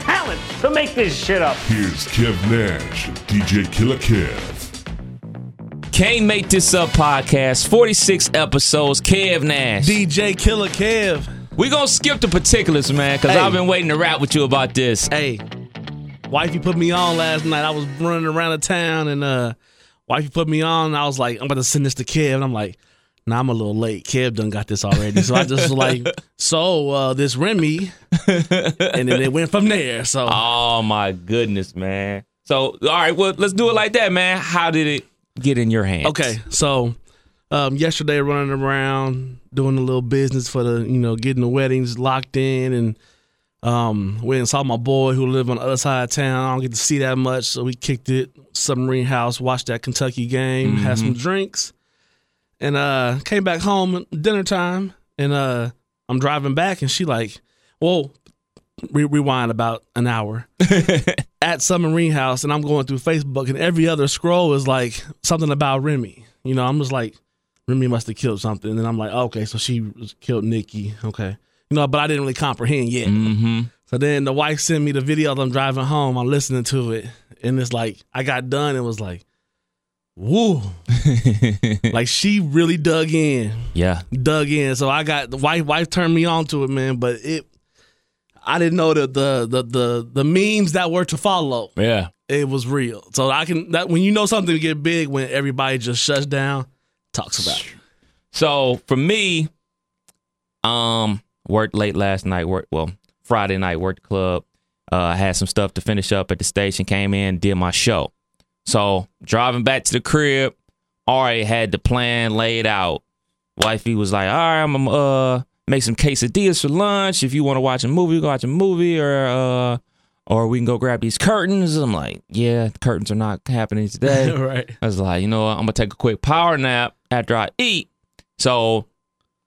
talent to make this shit up. Here's Kev Nash DJ Killer Kev. Can't Make This Up podcast, 46 episodes, Kev Nash. DJ Killer Kev. we going to skip the particulars, man, because Hey. I've been waiting to rap with you about this. Hey, wifey put me on last night. I was running around the town and uh wifey put me on and I was like, I'm about to send this to Kev. And I'm like, nah, I'm a little late. Kev done got this already. So I just was like, so uh this Remy. and then it went from there. So Oh, my goodness, man. So, all right, well, let's do it like that, man. How did it get in your hands? Okay, so um, yesterday running around doing a little business for the you know getting the weddings locked in and um went and saw my boy who lived on the other side of town. I don't get to see that much, so we kicked it submarine house, watched that Kentucky game, had some drinks, and uh came back home dinner time and uh I'm driving back and she like, whoa, re- rewind about an hour at Submarine House, and I'm going through Facebook, and every other scroll is like something about Remy. You know, I'm just like, Remy must have killed something, and then I'm like, okay, so she killed Nikki. Okay, you know, but I didn't really comprehend yet. Mm-hmm. So then the wife sent me the video. I'm driving home. I'm listening to it, and it's like I got done. and it was like, woo, like she really dug in yeah. dug in. So I got the wife wife turned me on to it, man. But it I didn't know that the the the the memes that were to follow. Yeah. It was real. So I can that when you know something to get big when everybody just shuts down, talks about it. So for me, um, worked late last night. Work well Friday night. Worked the club. Uh, I had some stuff to finish up at the station. Came in, did my show. So driving back to the crib, already had the plan laid out. Wifey was like, "All right, I'm gonna uh, make some quesadillas for lunch. If you want to watch a movie, go watch a movie, or uh, or we can go grab these curtains." I'm like, "Yeah, the curtains are not happening today." right. I was like, you know what? I'm gonna take a quick power nap after I eat. So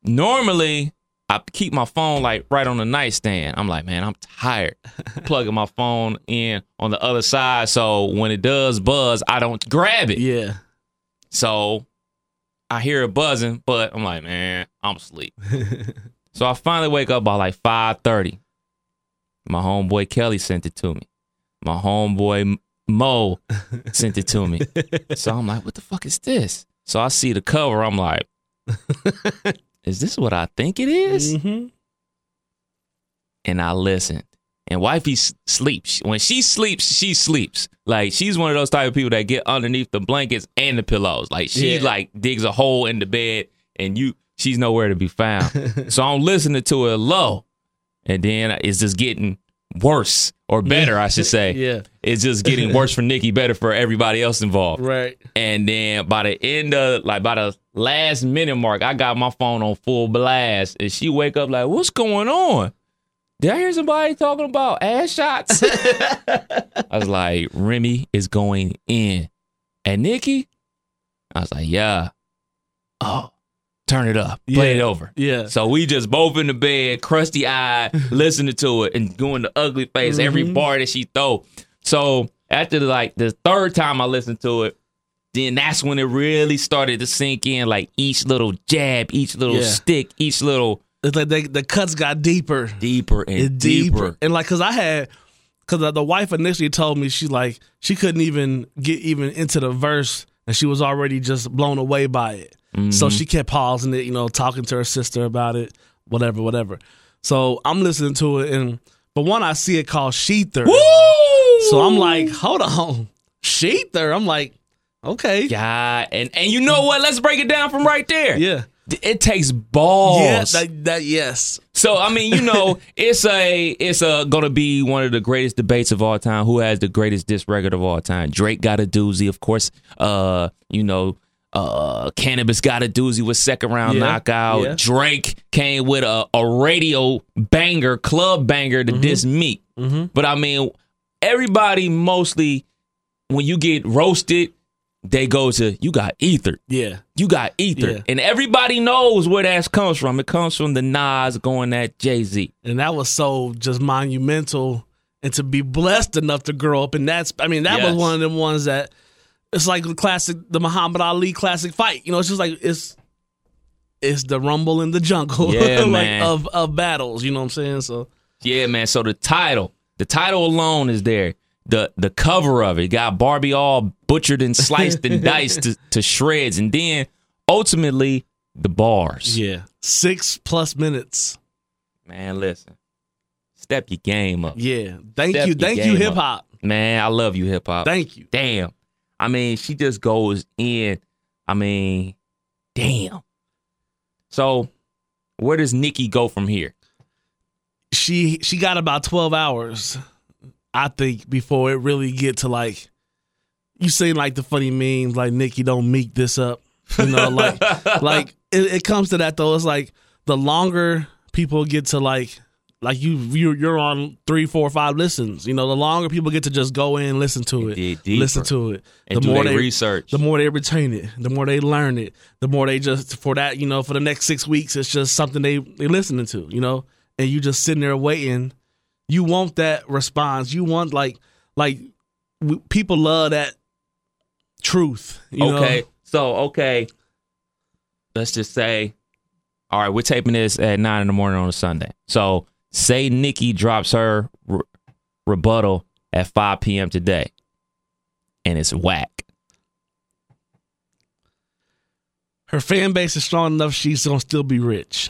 normally I keep my phone like right on the nightstand. I'm like, man, I'm tired. Plugging my phone in on the other side, so when it does buzz, I don't grab it. Yeah. So I hear it buzzing, but I'm like, man, I'm asleep. so I finally wake up by like 5:30. My homeboy Kelly sent it to me. My homeboy Mo sent it to me. So I'm like, what the fuck is this? So I see the cover. I'm like, is this what I think it is? hmm And I listened. And wifey sleeps. When she sleeps, she sleeps. Like she's one of those type of people that get underneath the blankets and the pillows. Like she Yeah. like digs a hole in the bed and you she's nowhere to be found. so I'm listening to it low. And then it's just getting worse or better, I should say. Yeah. It's just getting worse for Nikki, better for everybody else involved. Right. And then by the end of like by the last minute mark, I got my phone on full blast, and she wake up like, "What's going on? Did I hear somebody talking about ass shots?" I was like, "Remy is going in," and Nikki, I was like, "Yeah, oh, turn it up, play it over." Yeah. So we just both in the bed, crusty eyed, listening to it and doing the ugly face every Mm-hmm. bar that she throw. So after like the third time I listened to it, then that's when it really started to sink in. Like each little jab, each little Yeah. stick, each little It's like they, the cuts got deeper. deeper and It's deeper. deeper. And like, cause I had, cause the, the wife initially told me she like she couldn't even get even into the verse, and she was already just blown away by it. So she kept pausing it, you know, talking to her sister about it, whatever, whatever. So I'm listening to it, and but one I see it called ShETHER. So I'm like, hold on, ShETHER. I'm like, okay, yeah, and and you know what? Let's break it down from right there. yeah, It takes balls. yeah, that, that yes, So I mean, you know, it's a it's a gonna be one of the greatest debates of all time. Who has the greatest disc record of all time? Drake got a doozy, of course. Uh, you know, uh, Canibus got a doozy with second round Yeah, knockout. yeah. Drake came with a, a radio banger, club banger to Mm-hmm. diss Meek. But I mean, everybody mostly when you get roasted, they go to you got ether. Yeah. You got ether. Yeah. And everybody knows where that comes from. It comes from the Nas going at Jay Z. And that was so just monumental. And to be blessed enough to grow up in that, sp- I mean, that Yes. was one of them ones that it's like the classic, the Muhammad Ali classic fight. You know, it's just like it's it's the rumble in the jungle Yeah, like man. of of battles. You know what I'm saying? So Yeah, man. So the title, the title alone is there. The the cover of it got Barbie all butchered and sliced and diced to, to shreds, and then ultimately the bars. yeah, six plus minutes. Man, listen, step your game up. Yeah, thank Step you, thank you, hip hop. Man, I love you, hip hop. Thank you. Damn. I mean, she just goes in. I mean, damn. So, where does Nikki go from here? she she got about 12 hours i think before it really get to like you say like the funny memes like nikki don't meek this up you know like like it, it comes to that though it's like the longer people get to like like you you're, you're on three four five listens you know the longer people get to just go in listen to it listen to it And the do more they they research. the more they retain it the more they learn it the more they just for that you know for the next six weeks it's just something they they listening to you know and you just sitting there waiting you want that response you want like like w- people love that truth you okay. know? So, okay. Let's just say, all right, we're taping this at nine in the morning on a Sunday. So, say Nikki drops her re- rebuttal at 5 p.m. today, and it's whack. her fan base is strong enough she's gonna still be rich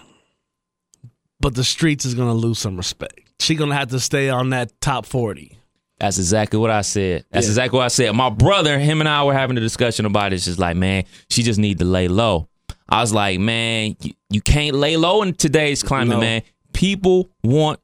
but the streets is gonna lose some respect she gonna have to stay on that top 40 That's exactly what I said. That's Yeah. exactly what I said. My brother, him and I were having a discussion about it. It's just like, man, she just need to lay low. I was like, man, you, you can't lay low in today's climate, No. man. People want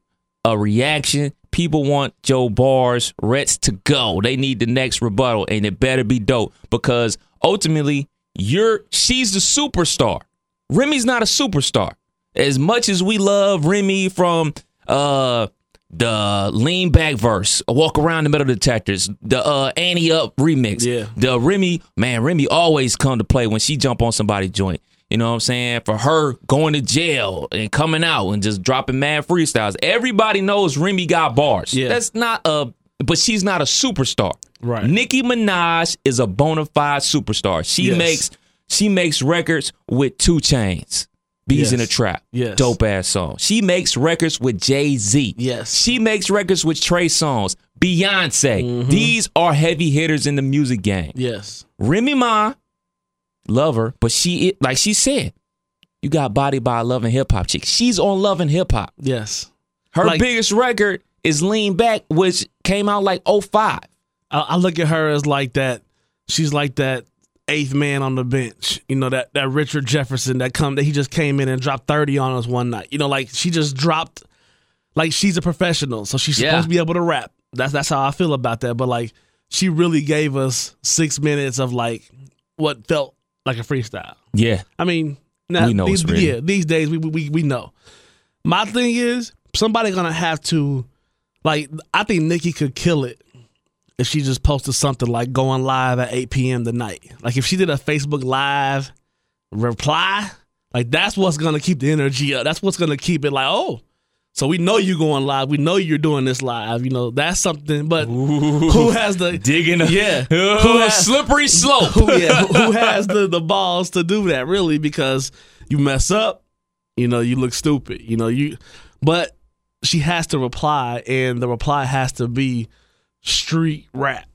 a reaction. People want Joe Bars, Reds to go. They need the next rebuttal, and it better be dope because ultimately, you're she's the superstar. Remy's not a superstar. As much as we love Remy from uh the lean back verse, walk around the metal detectors, the uh Ante Up remix, Yeah. the Remy man, Remy always come to play when she jump on somebody's joint. You know what I'm saying? For her going to jail and coming out and just dropping mad freestyles. Everybody knows Remy got bars. Yeah. That's not a but she's not a superstar. Right. Nicki Minaj is a bona fide superstar. She Yes. makes she makes records with 2 Chainz. Bees in a trap. Yes. Dope ass song. She makes records with Jay Z. Yes. She makes records with Trey Songz, Beyonce. Mm-hmm. These are heavy hitters in the music game. yes Remy Ma, love her, but she like she said, you got body by a love and hip hop chick. She's on love and hip hop. yes Her Like- biggest record is Lean Back, which came out like 05. I, I look at her as like that. She's like that eighth man on the bench. You know that that Richard Jefferson that come that he just came in and dropped thirty on us one night. You know, like she just dropped. Like she's a professional, so she's Yeah. supposed to be able to rap. That's that's how I feel about that. But like she really gave us six minutes of like what felt like a freestyle. Yeah. I mean, now, We know these, yeah, these days we, we we know. My thing is somebody gonna have to, like, I think Nikki could kill it if she just posted something like going live at 8 p.m. tonight. Like if she did a Facebook live reply, like that's what's gonna keep the energy up. That's what's gonna keep it like, oh, so we know you going live. We know you're doing this live. You know that's something. But who has the Digging Yeah. who Who has- slippery slope. who, yeah, who has the, the balls to do that really because you mess up you know you look stupid you know you but she has to reply and the reply has to be street rap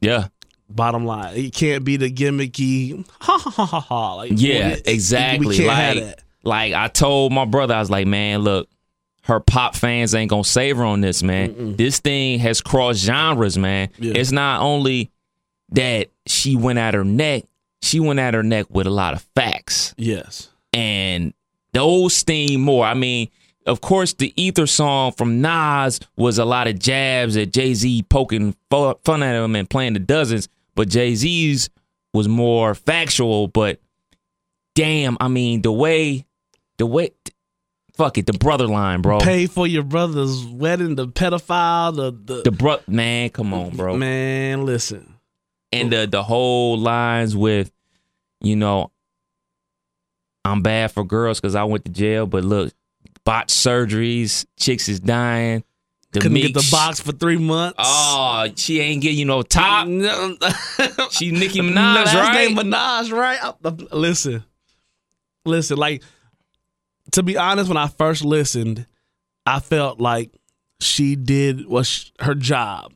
yeah. bottom line it can't be the gimmicky ha ha ha ha like Yeah, it- exactly. we can't like, have that like I told my brother, I was like, man, look, her pop fans ain't gonna save her on this, man. This thing has crossed genres, man. Yeah. It's not only that she went at her neck, she went at her neck with a lot of facts. yes and those sting more. I mean, of course, the Ether song from Nas was a lot of jabs at Jay Z poking fu- fun at him and playing the dozens, but Jay Z's was more factual, but damn, I mean the way, the way, fuck it, the brother line, bro. Pay for your brother's wedding, the pedophile, the the, the bro, man, come on, bro. man. Listen, and the the whole lines with, you know, I'm bad for girls because I went to jail, but look, botched surgeries, chicks is dying. The couldn't get the box for three months. Oh, she ain't getting you no top. No. She Nicki Minaj, Last right? name Minaj, right? Listen, listen. Like to be honest, when I first listened, I felt like she did was sh- her job.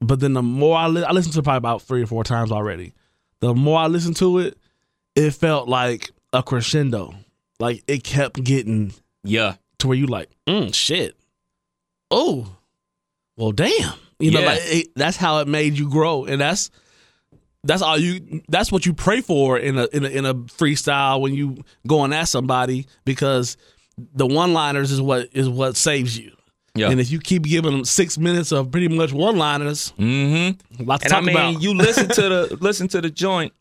But then the more I li- I listened to it probably about three or four times already. The more I listened to it, it felt like a crescendo. Like it kept getting yeah, to where you like, mm, shit. Oh, well, damn. You know, Yeah. like it, that's how it made you grow, and that's that's all you. That's what you pray for in a in a, in a freestyle when you going at somebody because the one liners is what is what saves you. yeah. And if you keep giving them six minutes of pretty much one liners, mm-hmm. a lot to And I mean, about. you listen to the listen to the joint,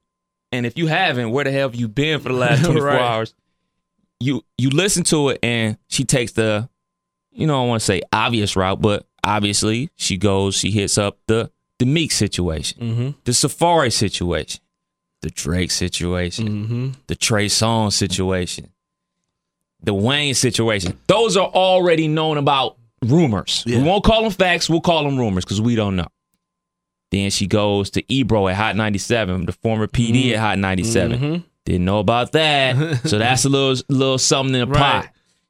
and if you haven't, where the hell have you been for the last 24 Right. hours? You you listen to it, and she takes the, you know, I want to say obvious route, but obviously she goes, she hits up the the Meek situation, mm-hmm. the Safaree situation, the Drake situation, Mm-hmm. the Trey Songz situation, the Wayne situation. Those are already known about rumors. Yeah. We won't call them facts. We'll call them rumors because we don't know. Then she goes to Ebro at Hot 97, the former PD at Hot 97. Mhm. Didn't know about that. so that's a little little something in the Right. pot.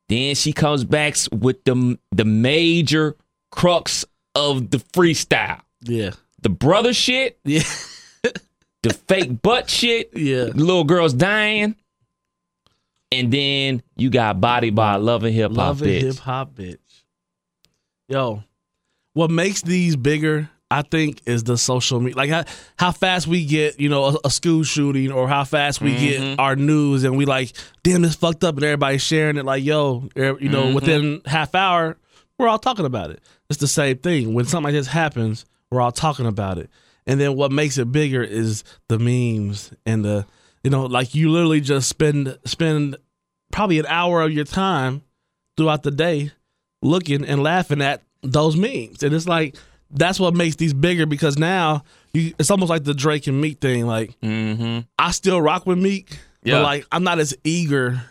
Then she comes back with the the major crux of the freestyle. Yeah, The brother shit, yeah, the fake butt shit, yeah. little girls dying. And then you got Body by Love and Hip Hop Love Bitch. hip hop bitch. Yo, what makes these bigger, I think, is the social media. Like how, how fast we get, you know, a, a school shooting, or how fast we get our news, and we like, damn, this fucked up, and everybody's sharing it. Like, yo, er- you know, within half hour, we're all talking about it. It's the same thing. When something like this happens, we're all talking about it. And then what makes it bigger is the memes and the, you know, like you literally just spend spend probably an hour of your time throughout the day looking and laughing at those memes. And it's like that's what makes these bigger because now you it's almost like the Drake and Meek thing. Like Mm-hmm. I still rock with Meek, Yeah. but like I'm not as eager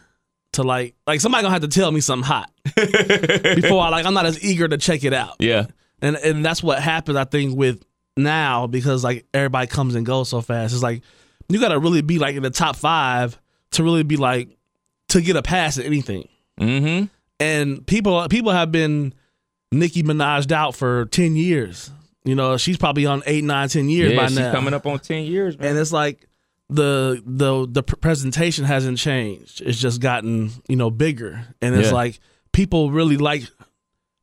to like like somebody gonna have to tell me something hot before I like I'm not as eager to check it out. Yeah. And and that's what happens I think with now because like everybody comes and goes so fast. It's like you gotta really be like in the top five to really be like to get a pass at anything Mm-hmm. and people people have been Nicki Minaj out for ten years. You know, she's probably on eight, nine, ten years Yeah, by she's now. coming up on 10 years, man. and it's like the the the presentation hasn't changed. It's just gotten you know bigger, and it's Yeah. like people really like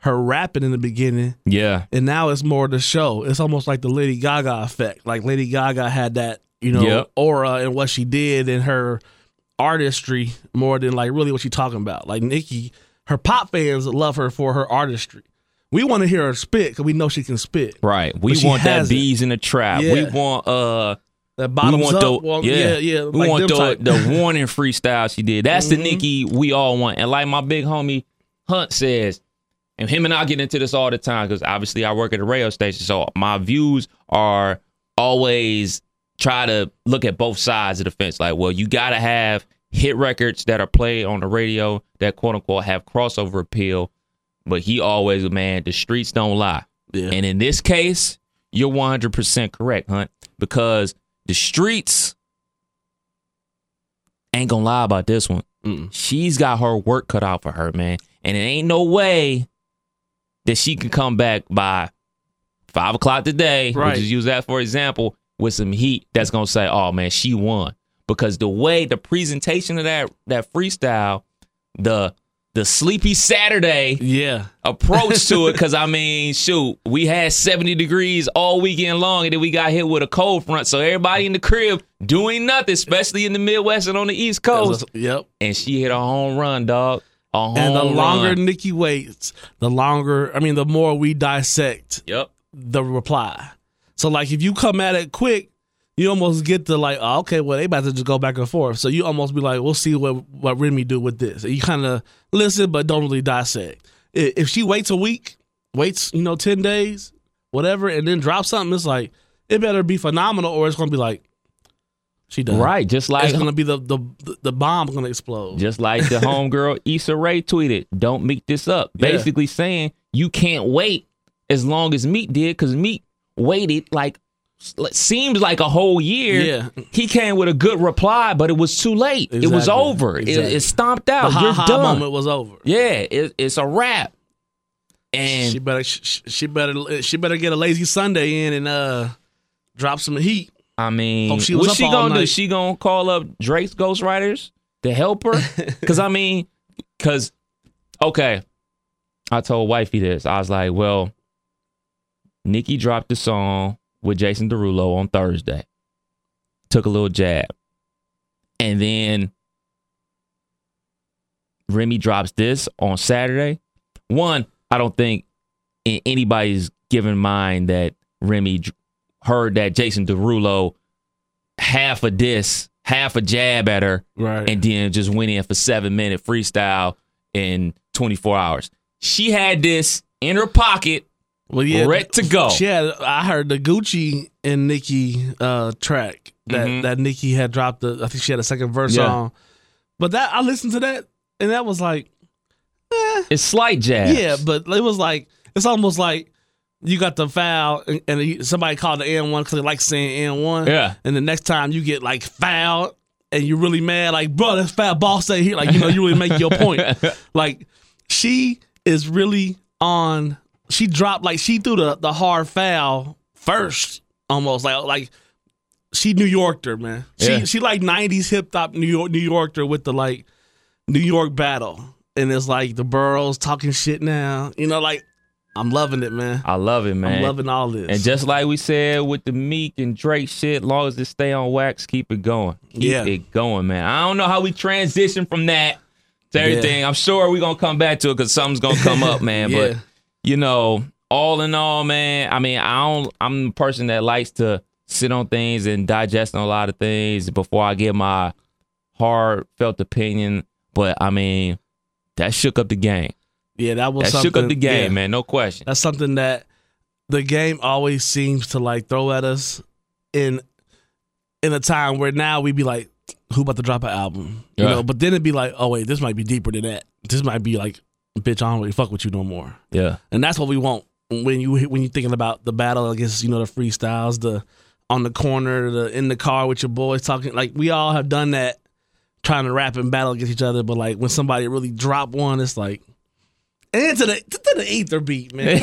her rapping in the beginning, yeah. and now it's more the show. It's almost like the Lady Gaga effect. Like Lady Gaga had that you know Yep. aura and what she did and her artistry more than like really what she talking about. Like Nicki, her pop fans love her for her artistry. We want to hear her spit because we know she can spit. Right. We want that bees in the trap. We want uh That we want up, the well, yeah, yeah, yeah. We like want the the warning freestyle she did. That's the Nikki we all want. And like my big homie Hunt says, and him and I get into this all the time because obviously I work at a radio station, so my views are always try to look at both sides of the fence. Like, well, you gotta have hit records that are played on the radio that quote unquote have crossover appeal. But he always, man, the streets don't lie. Yeah. And in this case, you're 100% correct, Hunt, because the streets ain't gonna lie about this one. Mm-mm. She's got her work cut out for her, man. And it ain't no way that she can come back by five o'clock today, Right. which is use that for example, with some heat that's gonna say, oh man, she won. Because the way the presentation of that that freestyle, the the sleepy Saturday yeah. approach to it because I mean, shoot, we had 70 degrees all weekend long, and then we got hit with a cold front. So everybody in the crib doing nothing, especially in the Midwest and on the East Coast. Yep. And she hit a home run, dog. And the longer run. Nikki waits, the longer, I mean, the more we dissect Yep. the reply. So, like, if you come at it quick, you almost get to like, oh, okay, well, they about to just go back and forth. So you almost be like, we'll see what what Remy do with this. And you kind of listen, but don't really dissect. If she waits a week, waits, you know, ten days, whatever, and then drops something, it's like it better be phenomenal, or it's gonna be like she done. Right, just like It's gonna be the the the bomb's gonna explode. Just like the homegirl Issa Rae tweeted, "Don't meet this up." Yeah. Basically saying you can't wait as long as Meek did, because Meek waited like seems like a whole year. Yeah. he came with a good reply, but it was too late. It was over. It, Exactly. it stomped out. ha You're done. moment was over. Yeah, it, it's a wrap. And she better she better she better get a lazy Sunday in and uh drop some heat. I mean, Hope she was what up she gonna do? She gonna call up Drake's ghostwriters to help her? Because I mean, because okay, I told wifey this. I was like, well, Nikki dropped the song with Jason Derulo on Thursday. Took a little jab, and then Remy drops this on Saturday. One, I don't think anybody's given mind that Remy heard that Jason Derulo half a diss, half a jab at her, Right. and then just went in for seven minute freestyle in 24 hours. She had this in her pocket, well, yeah, ready to go. She had I heard the Gucci and Nicki uh track that Mhm. that Nicki had dropped the I think she had a second verse Yeah. on. But that I listened to that and that was like It's slight jabs. yeah, but it was like it's almost like you got the foul and, and somebody called the N one because they like saying N one. Yeah. and the next time you get like fouled and you're really mad, like bro, that's foul. Boss say here, like you know, you really make your point. Like she is really on. She dropped like she threw the the hard foul first, almost like like she New Yorker man. She Yeah. she like '90s hip hop New York New Yorker with the like New York battle, and it's like the boroughs talking shit now. You know, like I'm loving it, man. I love it, man. I'm loving all this. And just like we said with the Meek and Drake shit, long as it stay on wax, keep it going. Keep Yeah. it going, man. I don't know how we transition from that to everything. I'm sure we're gonna come back to it because something's gonna come up, man. Yeah. But you know, all in all, man, I mean, I don't I'm the person that likes to sit on things and digest on a lot of things before I give my heartfelt opinion. But I mean, that shook up the game. Yeah, that was That something, shook up the game, yeah. man. No question. That's something that the game always seems to like throw at us in in a time where now we'd be like, who about to drop an album? You know, but then it'd be like, oh wait, this might be deeper than that. This might be like, bitch, I don't really fuck with you no more. Yeah. And that's what we want when you when you're thinking about the battle against you know the freestyles, the on the corner, the in the car with your boys talking. Like we all have done that, trying to rap and battle against each other. But like when somebody really drop one, it's like. And to the to the ether beat, man.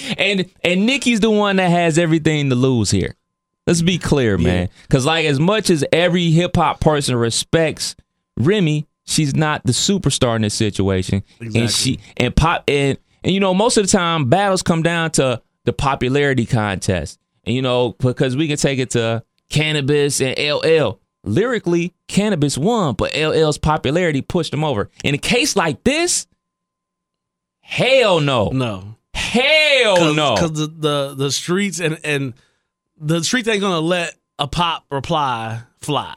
and and Nikki's the one that has everything to lose here. Let's be clear, man. Because like as much as every hip hop person respects Remy, she's not the superstar in this situation. Exactly. And she and pop and and you know most of the time battles come down to the popularity contest. And you know because we can take it to Canibus and LL. Lyrically, Canibus won, but LL's popularity pushed him over. In a case like this, hell no. No, Hell no. because the, the the streets and and the streets ain't gonna let a pop reply fly.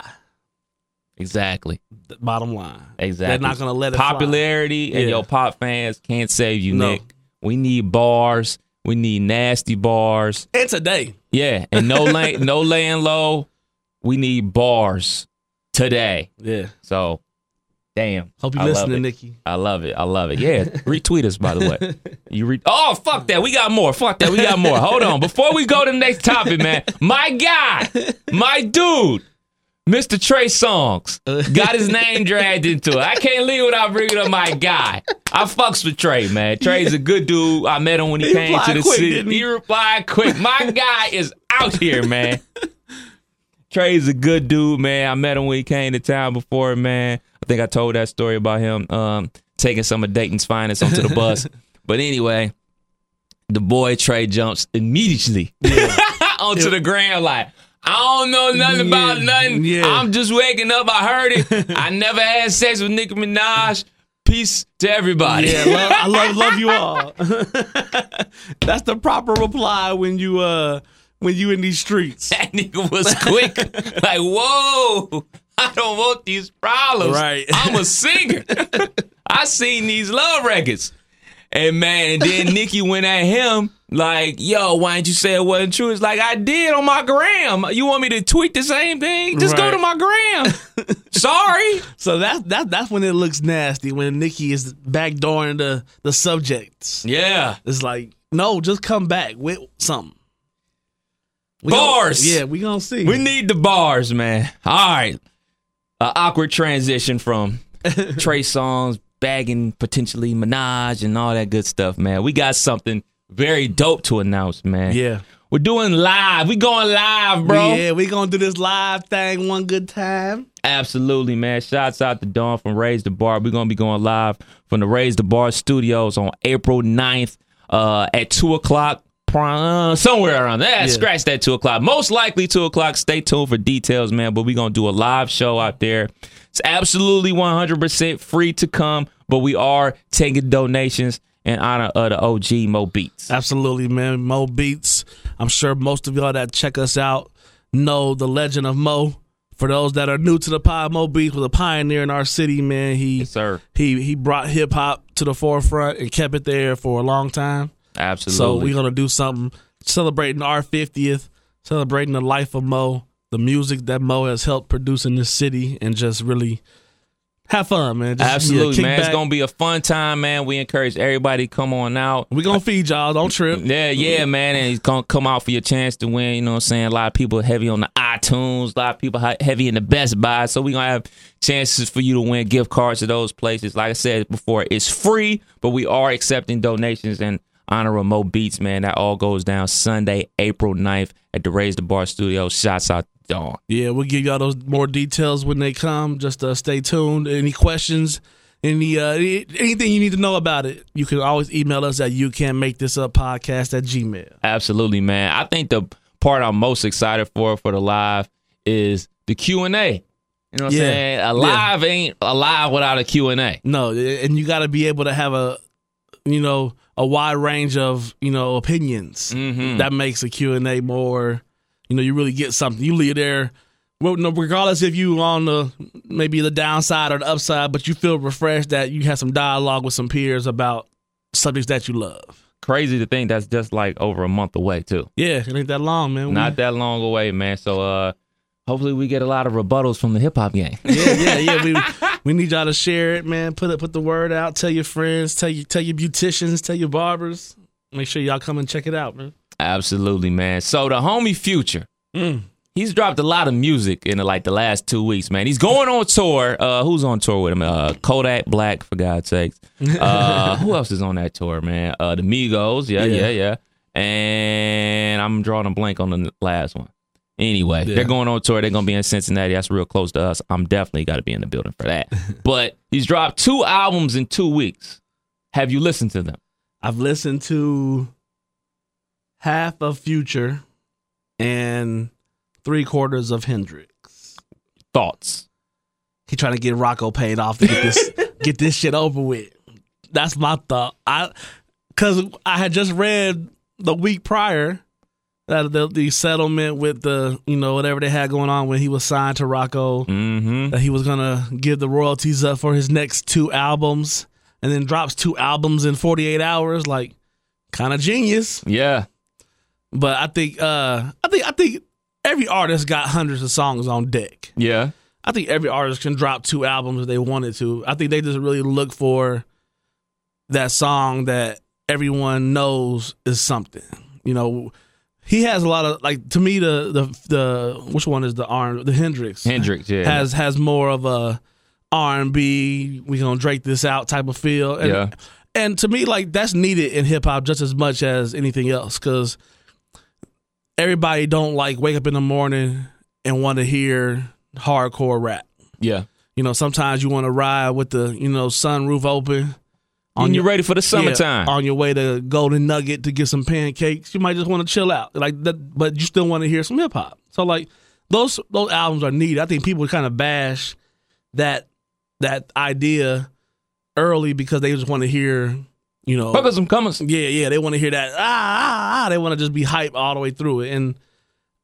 Exactly. The Bottom line, Exactly. They're not gonna let it fly. Popularity and Yeah. your pop fans can't save you, No. Nick. We need bars. We need nasty bars. And today, Yeah, and no lay, no laying low. We need bars today. yeah. So, damn. Hope you love listening. Nikki. I love it. I love it. Yeah, retweet us by the way. You re- Oh, fuck that. We got more. Fuck that. We got more. Hold on. Before we go to the next topic, man. My guy, my dude, Mr. Trey Songz, got his name dragged into it. I can't leave without bringing up my guy. I fucks with Trey, man. Trey's a good dude. I met him when he, He came to the quick, city. he? He replied quick. My guy is out here, man. Trey's a good dude, man. I met him when he came to town before, man. I think I told that story about him um, taking some of Dayton's finest onto the bus. but anyway, the boy Trey jumps immediately onto the ground like, I don't know nothing about nothing. yeah. I'm just waking up. I heard it. I never had sex with Nicki Minaj. Peace to everybody. Yeah, love, I love love you all. That's the proper reply when you uh when you in these streets. That nigga was quick. like, whoa, I don't want these problems. Right. I'm a singer. I seen these love records. And man, and then Nikki went at him like, yo, why didn't you say it wasn't true? It's like, I did on my gram. You want me to tweet the same thing? Just go to my gram. Sorry. So that's that that's when it looks nasty when Nikki is backdooring the the subjects. Yeah. It's like, no, just come back with something. We Bars. Gonna, yeah, we gonna see. We need the bars, man. All right. An awkward transition from Trey Songz, bagging potentially Minaj and all that good stuff, man. We got something very dope to announce, man. yeah. We're doing live. We going live, bro. Yeah, we gonna do this live thing one good time. Absolutely, man. Shouts out to Dawn from Raise the Bar. We're to be going live from the Raise the Bar studios on April 9th uh, at 2 o'clock. Somewhere around that. Yeah. Scratch that 2 o'clock. Most likely 2 o'clock. Stay tuned for details, man. But we're going to do a live show out there. It's absolutely 100% free to come, but we are taking donations in honor of the OG Mo Beats. Absolutely, man. Mo Beats. I'm sure most of y'all that check us out know the legend of Mo. For those that are new to the pod, Mo Beats was a pioneer in our city, man. He Yes, sir. he he brought hip hop to the forefront and kept it there for a long time. So we're gonna do something celebrating our 50th, celebrating the life of Mo, the music that Mo has helped produce in this city, and just really have fun, man. Just, Absolutely, kick man. It's going to be a fun time, man. We encourage everybody come on out. we gonna feed y'all. Don't trip. Yeah, yeah, man, and it's gonna come out for your chance to win. You know what I'm saying? A lot of people heavy on the iTunes, a lot of people heavy in the Best Buy. So we gonna have chances for you to win gift cards to those places. Like I said before, it's free, but we are accepting donations in honor of Mo Beats, man. That all goes down Sunday, April 9th at the Raise the Bar Studio. Shots out to Dawn. Yeah, we'll give y'all those more details when they come. Just uh, stay tuned. Any questions? Any uh, anything you need to know about it, you can always email us at you can make this up podcast at gmail. Absolutely, man. I think the part I'm most excited for for the live is the Q and A. You know what Yeah. I'm saying? A live ain't alive without a Q and A. No, and you got to be able to have a, you know, a wide range of you know opinions. Mhm. That makes a Q and A more. You know, you really get something. You leave there, well, no, regardless if you on the maybe the downside or the upside, but you feel refreshed that you had some dialogue with some peers about subjects that you love. Crazy to think that's just like over a month away too. Yeah, it ain't that long, man. We- Not that long away, man. So uh hopefully we get a lot of rebuttals from the hip hop gang. yeah, yeah, yeah. We we need y'all to share it, man. Put it, put the word out. Tell your friends. Tell you, tell your beauticians. Tell your barbers. Make sure y'all come and check it out, man. Absolutely, man. So the homie Future, he's dropped a lot of music in like the last two weeks, man. He's going on tour. Uh, who's on tour with him? Uh, Kodak Black, for God's sakes. Uh, who else is on that tour, man? Uh, the Migos, yeah, yeah, Yeah. yeah. And I'm drawing a blank on the last one. Anyway, Yeah. they're going on tour. They're going to be in Cincinnati. That's real close to us. I'm definitely got to be in the building for that. but he's dropped two albums in two weeks. Have you listened to them? I've listened to half of Future and three quarters of Hendrix. Thoughts? He trying to get Rocko paid off to get this get this shit over with. That's my thought. I because I had just read the week prior that the, the settlement with the you know whatever they had going on when he was signed to Rocko Mm-hmm. that he was gonna give the royalties up for his next two albums and then drops two albums in 48 hours like kind of genius Yeah. but i think uh i think i think every artist got hundreds of songs on deck Yeah. i think every artist can drop two albums if they wanted to i think they just really look for that song that everyone knows is something you know he has a lot of like to me the the the which one is the R the Hendrix Hendrix, yeah. has has more of a R and B. We gonna Drake this out type of feel. And, Yeah. And to me, like that's needed in hip hop just as much as anything else, because everybody don't like wake up in the morning and want to hear hardcore rap. yeah. You know, sometimes you want to ride with the you know sunroof open. On you ready for the Yeah, summertime? on your way to Golden Nugget to get some pancakes. You might just want to chill out, like that, but you still want to hear some hip hop. So like those those albums are needed. I think people kind of bash that that idea early because they just want to hear, you know, Fuck some coming. yeah, yeah, they want to hear that ah ah ah. They want to just be hype all the way through it, and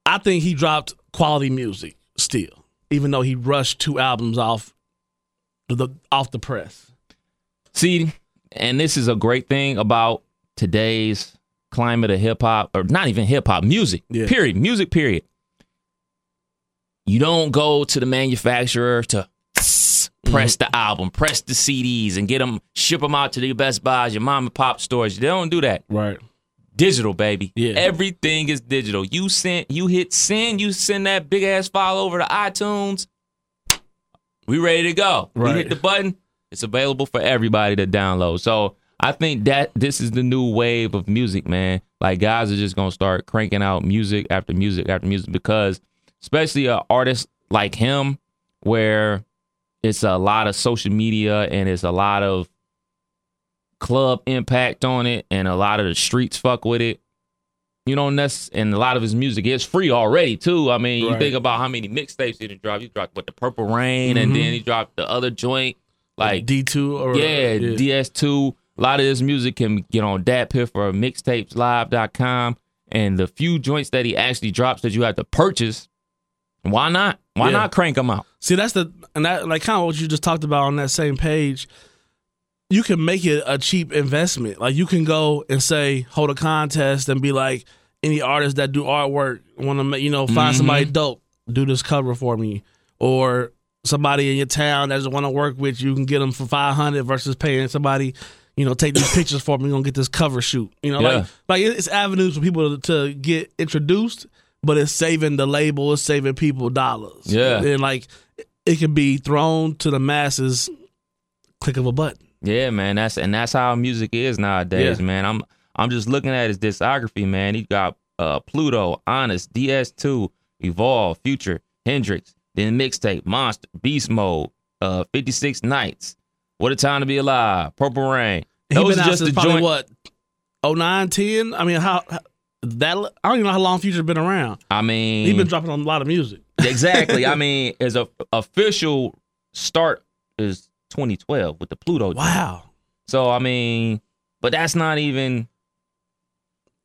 I think he dropped quality music still, even though he rushed two albums off the off the press. See, and this is a great thing about today's climate of hip hop, or not even hip hop, music. Yeah. Period. Music. Period. You don't go to the manufacturer to mm-hmm. press the album, press the CDs, and get them, ship them out to the Best Buys, your mom and pop stores. They don't do that. Right. Digital, baby. Yeah. Everything is digital. You send, you hit send, you send that big ass file over to iTunes. We ready to go. Right. hit the button. It's available for everybody to download. So I think that this is the new wave of music, man. Like guys are just gonna start cranking out music after music after music because, especially an artist like him, where it's a lot of social media and it's a lot of club impact on it, and a lot of the streets fuck with it. You know, and that's and a lot of his music is free already too. I mean, you think about how many mixtapes he dropped. He dropped what the Purple Rain, and then mm-hmm. he dropped the other joint, like D two or yeah, DS2. A lot of this music can get on DatPiff or mixtapeslive.com. And the few joints that he actually drops that you have to purchase, why not? Why Yeah. not crank them out? See, that's the and that like kind of what you just talked about on that same page. You can make it a cheap investment. Like you can go and say, hold a contest and be like, any artists that do artwork want to make you know find mm-hmm. somebody dope, do this cover for me, or somebody in your town that just want to work with you, you can get them for five hundred versus paying somebody. You know, take these pictures for me. We're gonna get this cover shoot. You know, Yeah. like like it's avenues for people to, to get introduced, but it's saving the label, it's saving people dollars. Yeah. and like it can be thrown to the masses, click of a button. Yeah, man. That's and that's how music is nowadays, Yeah. man. I'm I'm just looking at his discography, man. He got uh Pluto, Honest, DS2, Evolve, Future, Hendrix, then mixtape, Monster, Beast Mode, uh 56 Nights, What a Time to Be Alive, Purple Rain. Those been are just the joint. what, oh nine, ten. I mean, how, how that? I don't even know how long Future been around. I mean, he's been dropping on a lot of music. exactly. I mean, his a, official start is 2012 with the Pluto. joint. Wow, So I mean, but that's not even.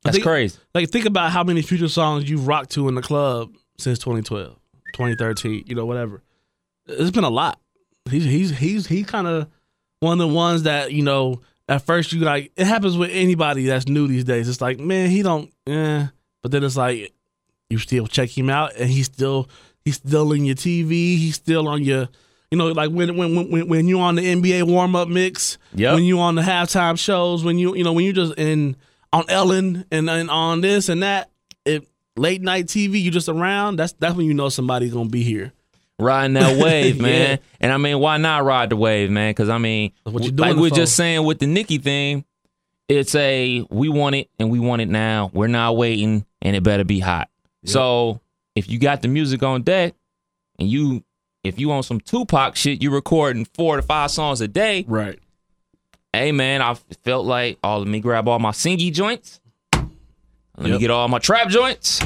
That's think- crazy. like think about how many Future songs you've rocked to in the club since 2012, 2013. You know, whatever. It's been a lot. He's he's he's he's kind of one of the ones that you know. At first, you like it happens with anybody that's new these days. It's like, man, he don't, eh. But then it's like you still check him out, and he's still he's still in your TV. He's still on your, you know, like when when when when you on the NBA warm up mix, Yep. when you on the halftime shows, when you you know when you just in on Ellen and, and on this and that, it late night TV, you just around. That's that's when you know somebody's gonna be here. riding that wave, Yeah. man. And I mean, why not ride the wave, man? Because I mean, like we're for. just saying with the Nicki thing, it's a we want it and we want it now. We're not waiting, and it better be hot. So if you got the music on deck, and you if you on some Tupac shit, you recording four to five songs a day. Right. Hey man, I felt like, oh, let me grab all my singy joints. Let me get all my trap joints.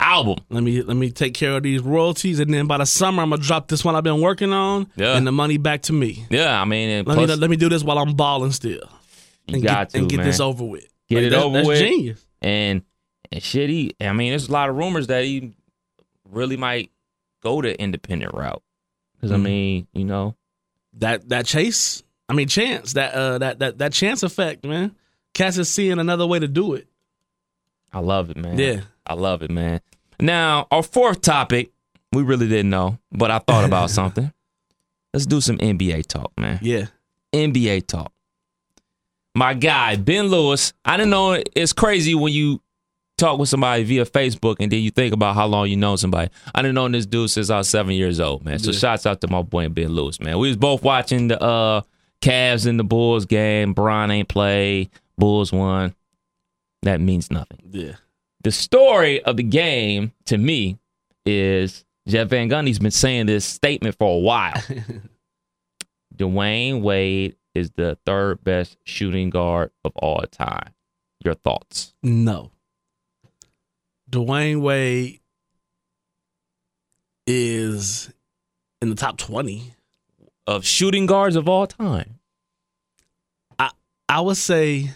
Album. Let me let me take care of these royalties, and then by the summer I'm gonna drop this one I've been working on, Yeah. and the money back to me. Yeah, I mean, Let plus, me let me do this while I'm balling still, you and got get, to and get man. this over with. Get Like, it that- over that's with. Genius. and and shit. He, I mean, there's a lot of rumors that he really might go the independent route. Because I Mhm. mean, you know, That that chase, I mean chance, that uh that that that chance effect, man. Cass is seeing another way to do it. I love it, man. Yeah. I love it, man. Now, our fourth topic, we really didn't know, but I thought about something. Let's do some NBA talk, man. Yeah. NBA talk. My guy, Ben Lewis. I didn't know it's crazy when you talk with somebody via Facebook and then you think about how long you know somebody. I didn't know this dude since I was seven years old, man. So Yeah. shouts out to my boy Ben Lewis, man. We was both watching the uh Cavs and the Bulls game. Bron ain't play. Bulls won. That means nothing. Yeah. The story of the game to me is Jeff Van Gundy's been saying this statement for a while. Dwyane Wade is the third best shooting guard of all time. Your thoughts? No. Dwyane Wade is in the top 20. Of shooting guards of all time. I I would say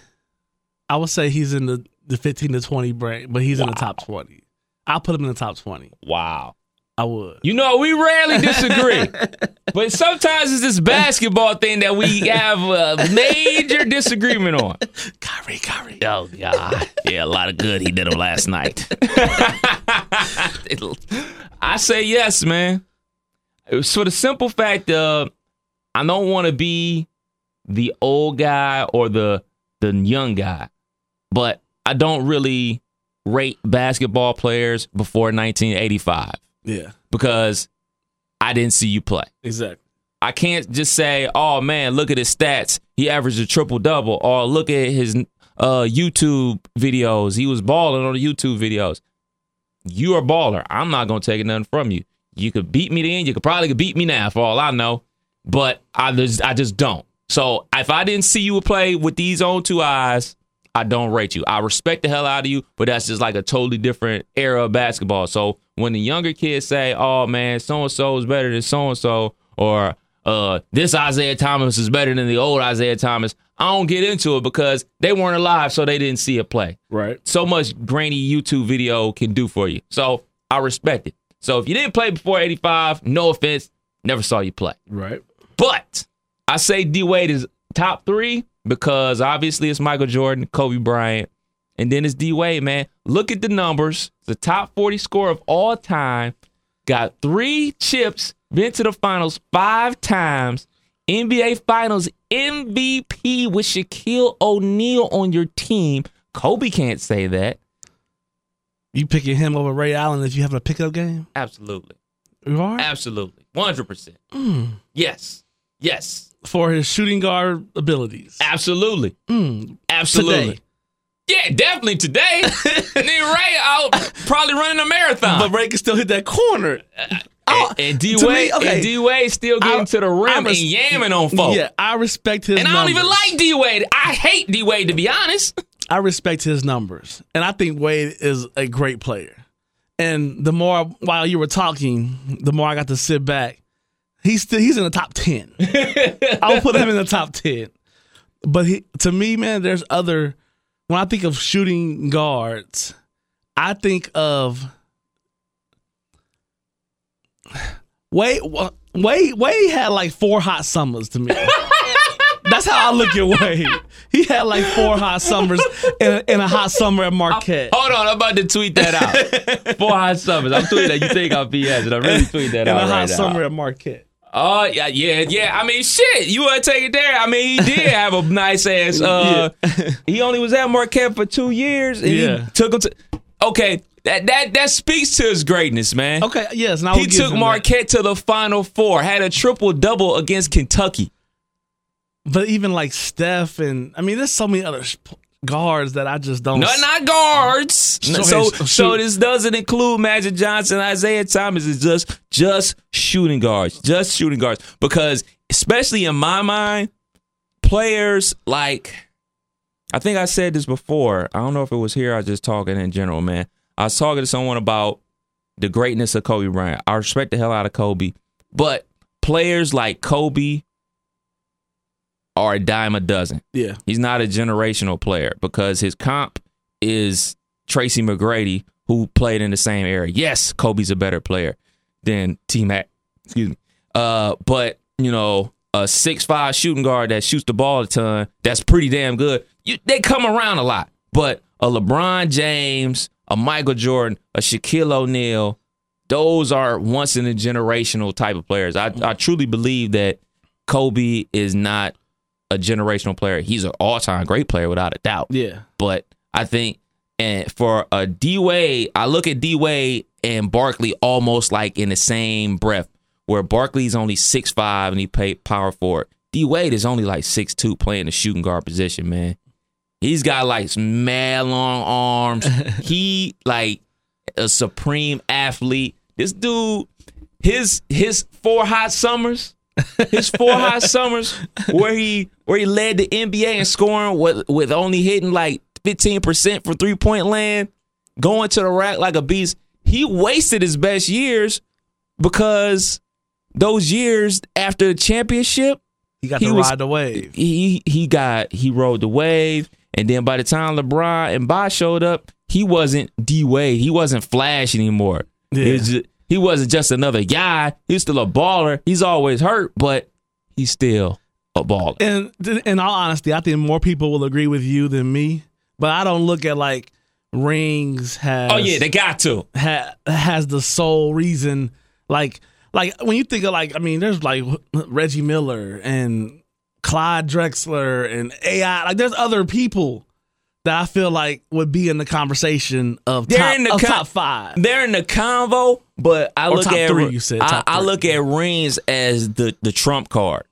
I would say he's in the, the 15 to 20 bracket, but he's in the top 20. I'll put him in the top twenty. Wow. I would. You know, we rarely disagree, but sometimes it's this basketball thing that we have a major disagreement on. Kyrie, Kyrie. Oh God, yeah, a lot of good he did him last night. I say yes, man. It was for the simple fact of I don't want to be the old guy or the the young guy, but I don't really rate basketball players before 1985 Yeah, because I didn't see you play. exactly. I can't just say, "Oh man, look at his stats. He averaged a triple double," or look at his uh, YouTube videos. He was balling on the YouTube videos. You are a baller. I'm not gonna take nothing from you. You could beat me then. You could probably beat me now, for all I know. But I just, I just don't. So if I didn't see you play with these own two eyes, I don't rate you. I respect the hell out of you, but that's just like a totally different era of basketball. So when the younger kids say, "Oh man, so and so is better than so and so," or uh, "This Isaiah Thomas is better than the old Isaiah Thomas," I don't get into it because they weren't alive, so they didn't see it play. Right. So much grainy YouTube video can do for you. So I respect it. So if you didn't play before '85, no offense, never saw you play. Right. But I say D Wade is top three because obviously it's Michael Jordan, Kobe Bryant, and then it's D Wade, man. Look at the numbers. The top 40 scorer of all time. Got three chips, been to the finals five times. NBA Finals MVP with Shaquille O'Neal on your team. Kobe can't say that. You picking him over Ray Allen if you have a pickup game? Absolutely. You are Absolutely. 100%. Mm. Yes. Yes. For his shooting guard abilities. Absolutely. Mm, Absolutely. Today. Yeah, definitely today. and then Ray out probably running a marathon. But Ray can still hit that corner. Oh, and, and uh, D Wade okay. D Wade still getting I- to the rim res- and yamming on folks. Yeah, I respect his numbers. and I don't even like D Wade. I hate D Wade to be honest. I respect his numbers, and I think Wade is a great player. And the more while you were talking, the more I got to sit back. He's still he's in the top ten. I'll put him in the top ten. But he, to me, man, there's other. When I think of shooting guards, I think of Wade. Wade Wade had like four hot summers to me. That's how I look at Wade. He had like four hot summers and a, and a hot summer at Marquette. Hold on, I'm about to tweet that out. Four hot summers. I'm tweeting that. You think I'm BS, and I really tweet that and out a hot right now. summer at Marquette. Oh yeah, yeah, yeah. I mean, shit. You want to take it there? I mean, he did have a nice ass. Uh, he only was at Marquette for two years, and Yeah. he took him to. Okay, that that that speaks to his greatness, man. Okay, yes, I He took him that. Marquette to the Final Four, had a triple double against Kentucky. But even like Steph and I mean, there's so many other guards that I just don't. No, not guards. So So, his- so, this doesn't include Magic Johnson, Isaiah Thomas. It's just just shooting guards, just shooting guards. Because especially in my mind, players like I think I said this before. I don't know if it was here. I was just talking in general, man. I was talking to someone about the greatness of Kobe Bryant. I respect the hell out of Kobe, but players like Kobe are a dime a dozen. Yeah, He's not a generational player because his comp is Tracy McGrady, who played in the same era. Yes, Kobe's a better player than T Mac. Excuse me. Uh, but you know, a six five shooting guard that shoots the ball a ton, that's pretty damn good. You, they come around a lot. But a LeBron James, a Michael Jordan, a Shaquille O'Neal, those are once in a generational type of players. I, I truly believe that Kobe is not a generational player. He's an all time great player without a doubt. yeah. But I think and for a D Wade, I look at D Wade and Barkley almost like in the same breath, where Barkley's only six five and he played power forward. D Wade is only like six two playing the shooting guard position, man. He's got like some mad long arms. he like a supreme athlete. This dude, his his four hot summers, his four hot summers where he where he led the NBA in scoring with with only hitting like 15% for three point land, going to the rack like a beast. He wasted his best years because those years after the championship, He got He to was- ride the wave. he he got he rode the wave And then by the time LeBron and Bosh showed up, he wasn't D Wade. He wasn't Flash anymore. Yeah. was ju- he wasn't just another guy. He's still a baller. He's always hurt, but he's still a baller. And in all honesty, I think more people will agree with you than me. But I don't look at like rings has Oh yeah, they got to. ha, has the sole reason like like when you think of like I mean there's like Reggie Miller and Clyde Drexler and AI like there's other people that I feel like would be in the conversation of They're top, in the con- top five. They're in the convo, but I Or look at three, you said, I, I look at rings as the the trump card.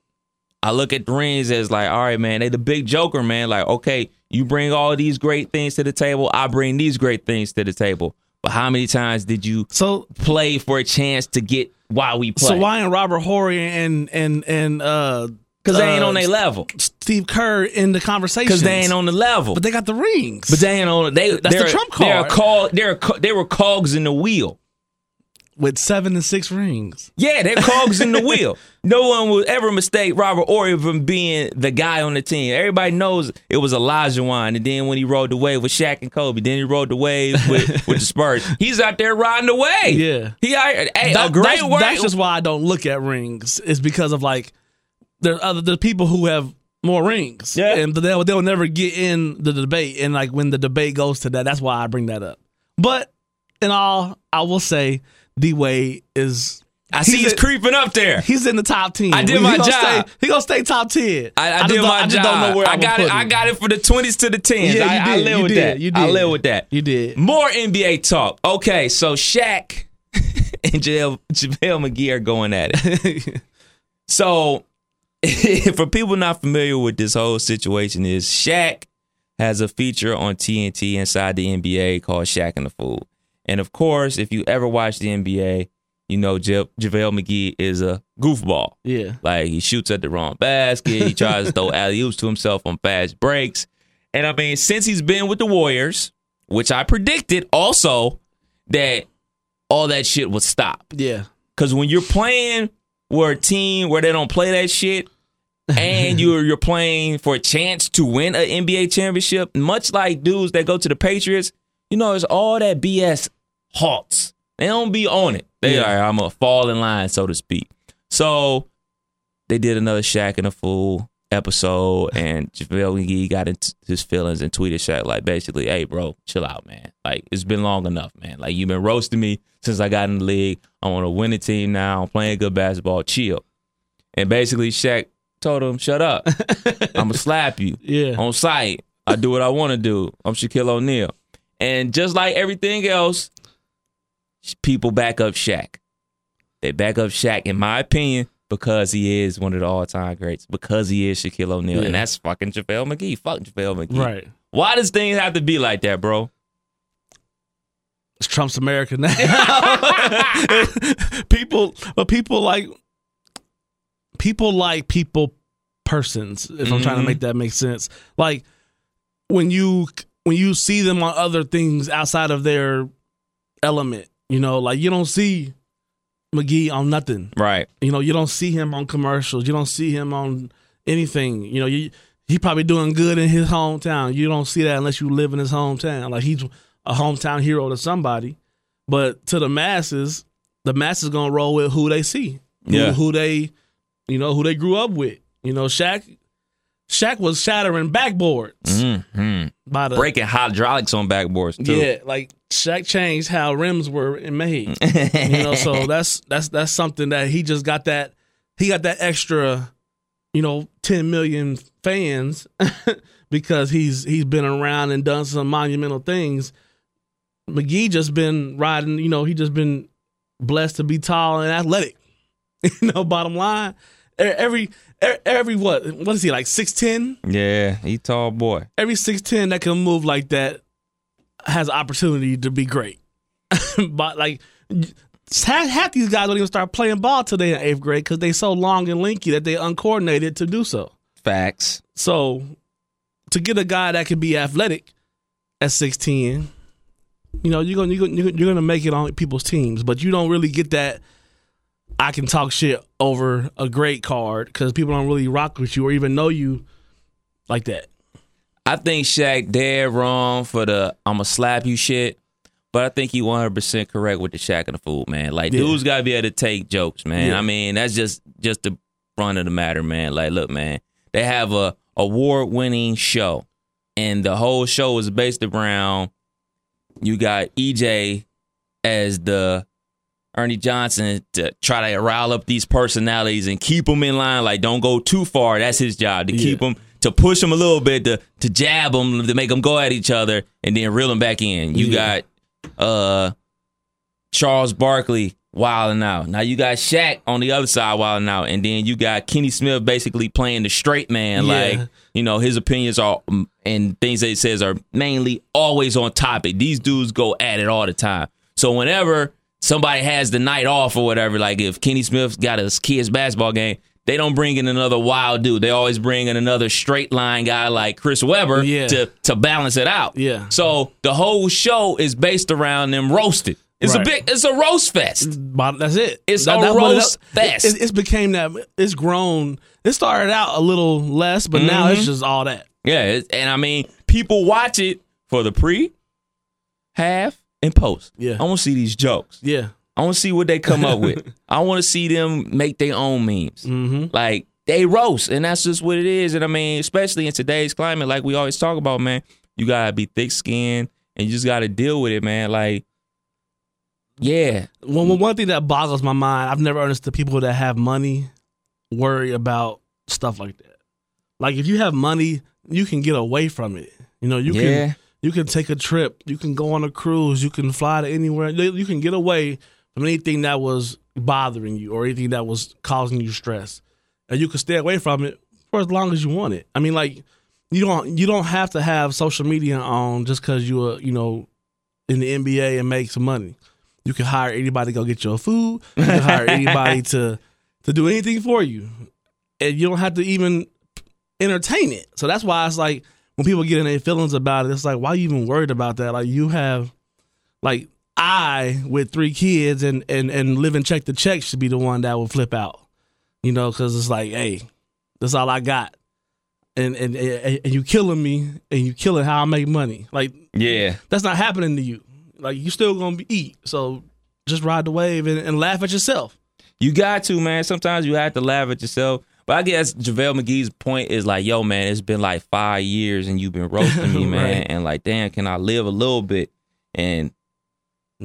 I look at rings as like, all right, man, they the big joker, man. Like, okay, you bring all these great things to the table, I bring these great things to the table. But how many times did you So play for a chance to get why we play? so why ain't Robert Horry and and and uh Because they ain't uh, on their level. Steve Kerr in the conversation Because they ain't on the level. but they got the rings. But they ain't on. They That's the they're, trump They're card. cog. They're co- they were cogs in the wheel. With seven and six rings. Yeah, they're cogs in the wheel. No one will ever mistake Robert Horry from being the guy on the team. Everybody knows it was Olajuwon, and then when he rode the wave with Shaq and Kobe, then he rode the wave with, with the Spurs. He's out there riding the wave. Yeah. he out, hey That- a great that's, that's just why I don't look at rings. Is because of like there's other there's people who have more rings. Yeah. and they'll they'll never get in the debate. And like when the debate goes to that, that's why I bring that up. But in all, I will say D Wade is. I see he's in- creeping up there. He's in the top ten. I did He my gonna job. Stay, he gonna stay top ten. I, I just did my I job. just don't know where I got it. I got it for the twenties to the tens. Yeah, I, I did, live you with did, that. you did. I live with that. You did. More NBA talk. Okay, so Shaq and JaVale, JaVale McGee are going at it. so, for people not familiar with this whole situation, is Shaq has a feature on TNT inside the NBA called Shaq and the Fool. And of course, if you ever watch the NBA, you know Ja- JaVale McGee is a goofball. Yeah. Like he shoots at the wrong basket. He tries to throw alley oops to himself on fast breaks. And I mean, since he's been with the Warriors, which I predicted also that all that shit would stop. Yeah. Because when you're playing for a team where they don't play that shit, and you're you're playing for a chance to win an NBA championship, much like dudes that go to the Patriots, you know, it's all that BS halts. They don't be on it. They Yeah. are I'm a fall in line, so to speak. So they did another Shaq and a Fool episode, and JaVale McGee got into his feelings and tweeted Shaq like basically, "Hey, bro, chill out, man. Like it's been long enough, man. Like you've been roasting me since I got in the league. I'm on a winning team now. I'm playing good basketball. Chill." And basically, Shaq told him, "Shut up. I'm gonna slap you Yeah. on site. I do what I want to do. I'm Shaquille O'Neal." And just like everything else, people back up Shaq. They back up Shaq, in my opinion, because he is one of the all-time greats. Because he is Shaquille O'Neal, Yeah. and that's fucking JaVale McGee. Fuck JaVale McGee. Right. Why does things have to be like that, bro? It's Trump's America now. people, but people like people like people persons. If I'm trying to Mhm. make that make sense, like when you when you see them on other things outside of their element, you know, like you don't see McGee on nothing. Right. You know, you don't see him on commercials. You don't see him on anything. You know, you, he probably doing good in his hometown. You don't see that unless you live in his hometown. Like he's a hometown hero to somebody, but to the masses, the masses gonna roll with who they see, who, Yeah. who they, you know, who they grew up with. You know, Shaq, Shaq was shattering backboards hmm by the Breaking hydraulics on backboards too. yeah, like Shaq changed how rims were made. you know, so that's that's that's something that he just got that he got that extra, you know, ten million fans because he's he's been around and done some monumental things. McGee just been riding, you know, he just been blessed to be tall and athletic. you know, bottom line, every every what what is he like six ten? Yeah, he tall boy. every six ten that can move like that has opportunity to be great. but like half, half these guys don't even start playing ball till they in eighth grade because they so long and lanky that they uncoordinated to do so. Facts. So to get a guy that can be athletic at sixteen, you know you're gonna you're gonna, you're gonna make it on people's teams, but you don't really get that. I can talk shit over a great card because people don't really rock with you or even know you like that. I think Shaq dead wrong for the I'ma slap you shit. But I think he 100% correct with the Shaq and the fool, man. Like, Yeah. dudes got to be able to take jokes, man. Yeah. I mean, that's just just the front of the matter, man. Like, look, man, they have a award winning show, and the whole show is based around you got EJ as the Ernie Johnson to try to rile up these personalities and keep them in line. Like, don't go too far. That's his job to keep them, to push them a little bit, to to jab them, to make them go at each other, and then reel them back in. You Yeah. got uh Charles Barkley wilding out. Now you got Shaq on the other side wilding out, and then you got Kenny Smith basically playing the straight man. Yeah. Like you know, his opinions are mm, and things that he says are mainly always on topic. These dudes go at it all the time. So whenever somebody has the night off or whatever, like if Kenny Smith's got his kids basketball game. They don't bring in another wild dude. They always bring in another straight line guy like Chris Webber Yeah. to to balance it out. Yeah. So the whole show is based around them roasted. It's Right. a big. It's a roast fest. That's it. It's That- a that- it- roast fest. It, it's became that. It's grown. It started out a little less, but now Mm-hmm. it's just all that. Yeah, it- and I mean, people watch it for the pre, half, and post. Yeah. I want to see these jokes. Yeah. I want to see what they come up with. I want to see them make their own memes. Mm-hmm. Like they roast, and that's just what it is. And I mean, especially in today's climate, like we always talk about, man, you gotta be thick skinned and you just gotta deal with it, man. Like, yeah, One, one- one thing that boggles my mind, I've never understood people that have money worry about stuff like that. Like if you have money, you can get away from it. You know, you Yeah. can you can take a trip, you can go on a cruise, you can fly to anywhere. You can get away from anything that was bothering you or anything that was causing you stress. And you can stay away from it for as long as you want it. I mean like you don't you don't have to have social media on just cuz you are, you know, in the NBA and make some money. You can hire anybody to go get your food. You can hire anybody to to do anything for you, and you don't have to even entertain it. So that's why it's like when people get in their feelings about it, it's like why are you even worried about that? Like you have, like I with three kids and and and living check to check should be the one that will flip out, you know, because it's like hey, that's all I got. And, and and and you killing me, and you killing how I make money. Like yeah. that's not happening to you. Like you still gonna be eat. So just ride the wave and, and laugh at yourself. You got to, man. Sometimes you have to laugh at yourself. But I guess JaVale McGee's point is like, yo, man, it's been like five years and you've been roasting me, man. Right. And like, damn, can I live a little bit? And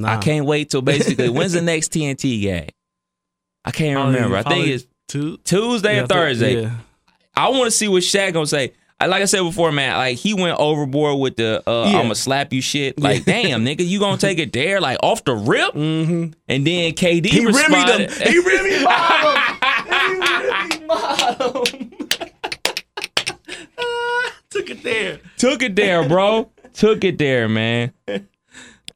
I can't wait till basically when's the next TNT game? I can't Probably- remember. I think it's two Tuesday yeah, or Thursday. Yeah. I want to see what Shaq gonna say. Like I said before, man, like he went overboard with the uh, Yeah. "I'ma slap you" shit. Like, damn, nigga, you gonna take it there, like off the rip? Mm-hmm. And then KD He responded. him. He rimmed bottom. He. Took it there. Took it there, bro. Took it there, man.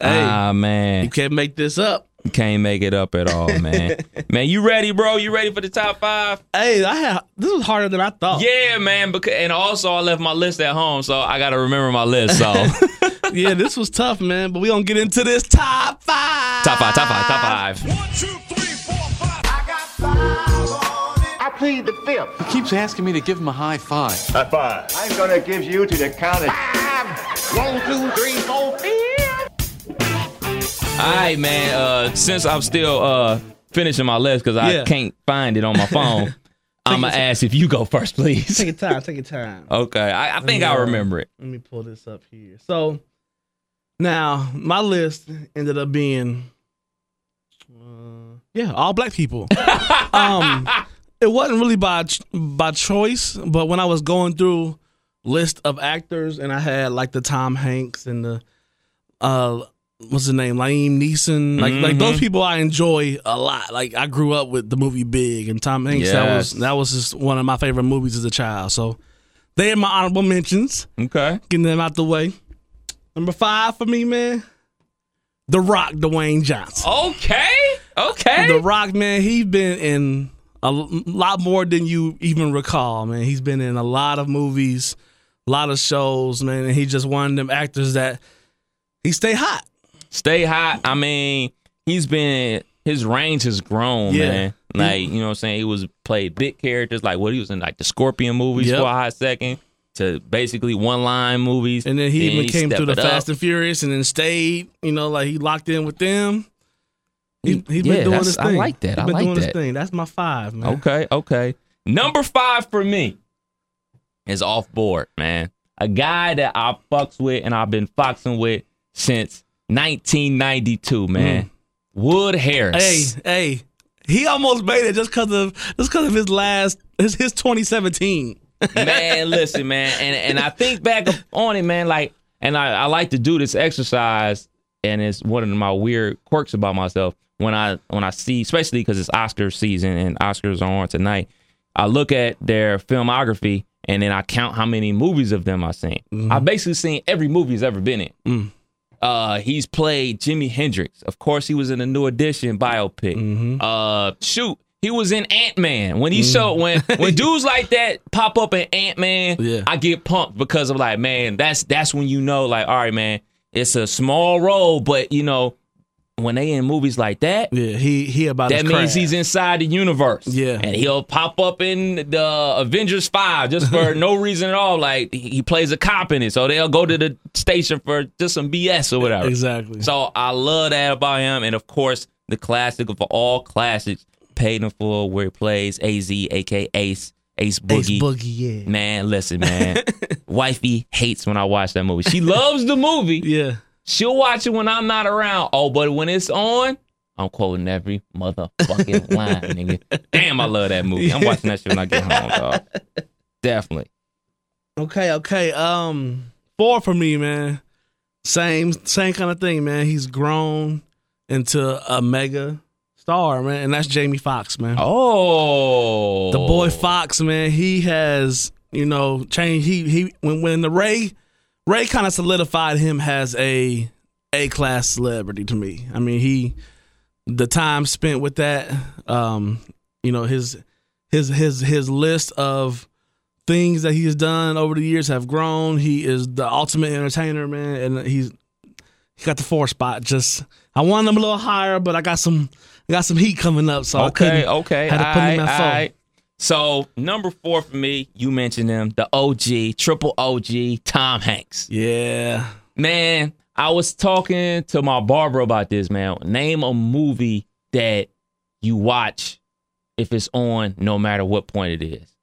Ah, man. You can't make this up. You can't make it up at all, man. man, you ready, bro? You ready for the top five? Hey, I had this was harder than I thought. Yeah, man. Because and also I left my list at home, so I gotta remember my list. So yeah, this was tough, man. But we gonna get into this top five. top five, top five, top five. I plead the fifth. He keeps asking me to give him a high five. High five. I'm gonna give you to the count of five. One, two, three, four, five. All right, man. Uh, since I'm still uh finishing my list because I Yeah. can't find it on my phone, I'm gonna ask if you go first, please. Take your time. Take your time. Okay, I, I think I Yeah. remember it. Let me pull this up here. So now my list ended up being, uh, yeah, all black people. um, it wasn't really by by choice, but when I was going through list of actors, and I had like the Tom Hanks and the uh, what's his name, Liam Neeson, like like those people I enjoy a lot. Like I grew up with the movie Big, and Tom Hanks. That was that was just one of my favorite movies as a child. So they are my honorable mentions Okay. getting them out the way. Number five for me, man. The Rock, Dwayne Johnson. Okay. Okay. The Rock, man, he's been in a lot more than you even recall, man. He's been in a lot of movies, a lot of shows, man, and he's just one of them actors that he stay hot. Stay hot. I mean, he's been his range has grown, Yeah. man. Like you know what I'm saying. He was played big characters like what he was in like the Scorpion movies Yep. for a hot second. to basically one line movies. And then he even came stepped through the it up. Fast and Furious and then stayed, you know, like he locked in with them. He, He- he's yeah, been doing his I thing. like that. He's I been like doing his that. thing. That's my five, man. Okay, okay. Number five for me is off board, man. A guy that I fucks with and I've been foxing with since 1992, mm. man. Wood Harris. Hey, hey, he almost made it just because of just because of his last his his 2017. man, listen, man, and and I think back on it, man, like, and I, I like to do this exercise, and it's one of my weird quirks about myself when I when I see, especially because it's Oscar season and Oscars are on tonight. I look at their filmography and then I count how many movies of them I've seen. I've basically seen every movie he's ever been in. Uh, he's played Jimi Hendrix. Of course, he was in the New Edition biopic. Uh, shoot, he was in Ant Man. When he showed when when dudes like that pop up in Ant Man, Yeah. I get pumped because I'm like, man, that's that's when you know, like, all right, man, it's a small role, but you know, when they in movies like that, Yeah, he he about that means craft. he's inside the universe. Yeah. And he'll pop up in the Avengers 5 just for no reason at all. Like he plays a cop in it. So they'll go to the station for just some BS or whatever. exactly. So I love that about him. And of course, the classic of all classics, Paid in Full, where he plays AZ, aka Ace, Ace Boogie. Ace. Boogie, yeah, Man, listen, man. Wifey hates when I watch that movie. She loves the movie. yeah. She'll watch it when I'm not around. Oh, but when it's on, I'm quoting every motherfucking line, nigga. Damn, I love that movie. I'm watching that shit when I get home, dog. Definitely. Okay, okay. Um, four for me, man. Same, same kind of thing, man. He's grown into a mega star, man, and that's Jamie Foxx, man. Oh, The boy Foxx, man, he has, you know, changed. He he when when the Ray Ray kind of solidified him as a A class celebrity to me. I mean, he the time spent with that, um, you know, his his his his list of things that he's done over the years have grown. He is the ultimate entertainer, man, and he's he got the four spot. Just I wanted him a little higher, but I got some I got some heat coming up, so I Okay, couldn't- okay. had to put him aight, at four. So number four for me, you mentioned him, the OG, triple OG, Tom Hanks. Yeah. Man, I was talking to my barber about this, man. Name a movie that you watch if it's on, no matter what point it is.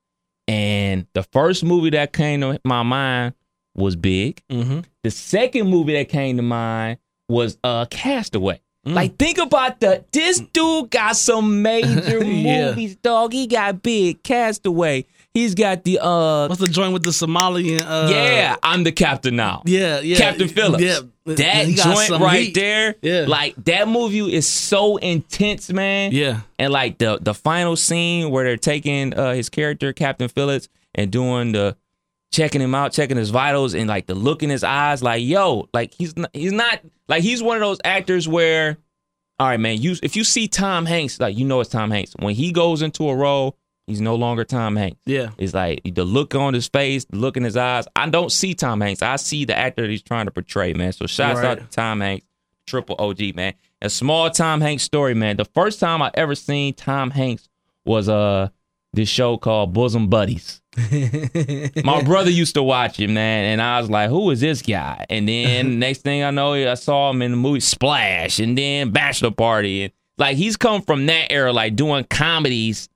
And the first movie that came to my mind was Big. Mm-hmm. The second movie that came to mind was uh Castaway. Mm. Like think about the this dude got some major Yeah. movies, dog. He got Big, Castaway. He's got the uh What's the joint with the Somalian? Uh, yeah, I'm the captain now. yeah, yeah. Captain Phillips. Yeah, That joint right heat. there, Yeah. like that movie is so intense, man. Yeah, And like the the final scene where they're taking uh, his character Captain Phillips and doing the checking him out, checking his vitals, and like the look in his eyes, like yo, like he's not, he's not like he's one of those actors where, all right, man, you if you see Tom Hanks, like you know it's Tom Hanks. When he goes into a role, he's no longer Tom Hanks. yeah. It's like the look on his face, the look in his eyes. I don't see Tom Hanks. I see the actor that he's trying to portray, man. So shouts Right. out to Tom Hanks, triple OG, man. A small Tom Hanks story, man. The first time I ever seen Tom Hanks was uh this show called Bosom Buddies. My brother used to watch it, man, and I was like, "Who is this guy?" And then next thing I know, I saw him in the movie Splash, and then Bachelor Party, and like he's come from that era, like doing comedies,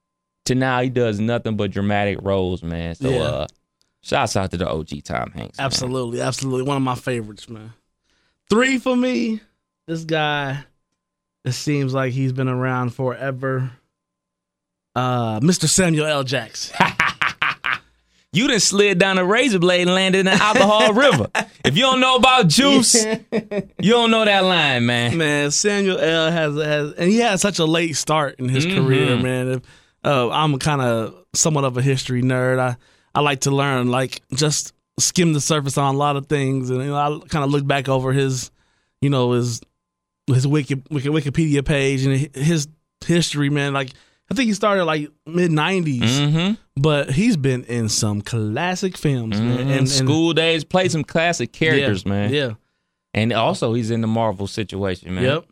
to now he does nothing but dramatic roles, man. So, Yeah. uh, shouts out to the OG Tom Hanks. man. Absolutely, absolutely. One of my favorites, man. Three for me. This guy, it seems like he's been around forever. Uh, Mr. Samuel L. Jackson. You done slid down a razor blade and landed in the alcohol river. If you don't know about juice, you don't know that line, man. man, Samuel L. has has, and he had such a late start in his Mhm. career, man. If, uh, I'm kind of somewhat of a history nerd. I I like to learn, like just skim the surface on a lot of things, and you know, I kind of look back over his, you know, his his Wiki, Wikipedia page and his history, man. Like I think he started like mid '90s, Mm-hmm. but he's been in some classic films, man. And, And, School Daze played some classic characters, yeah, man. Yeah. And also he's in the Marvel situation, man. Yep.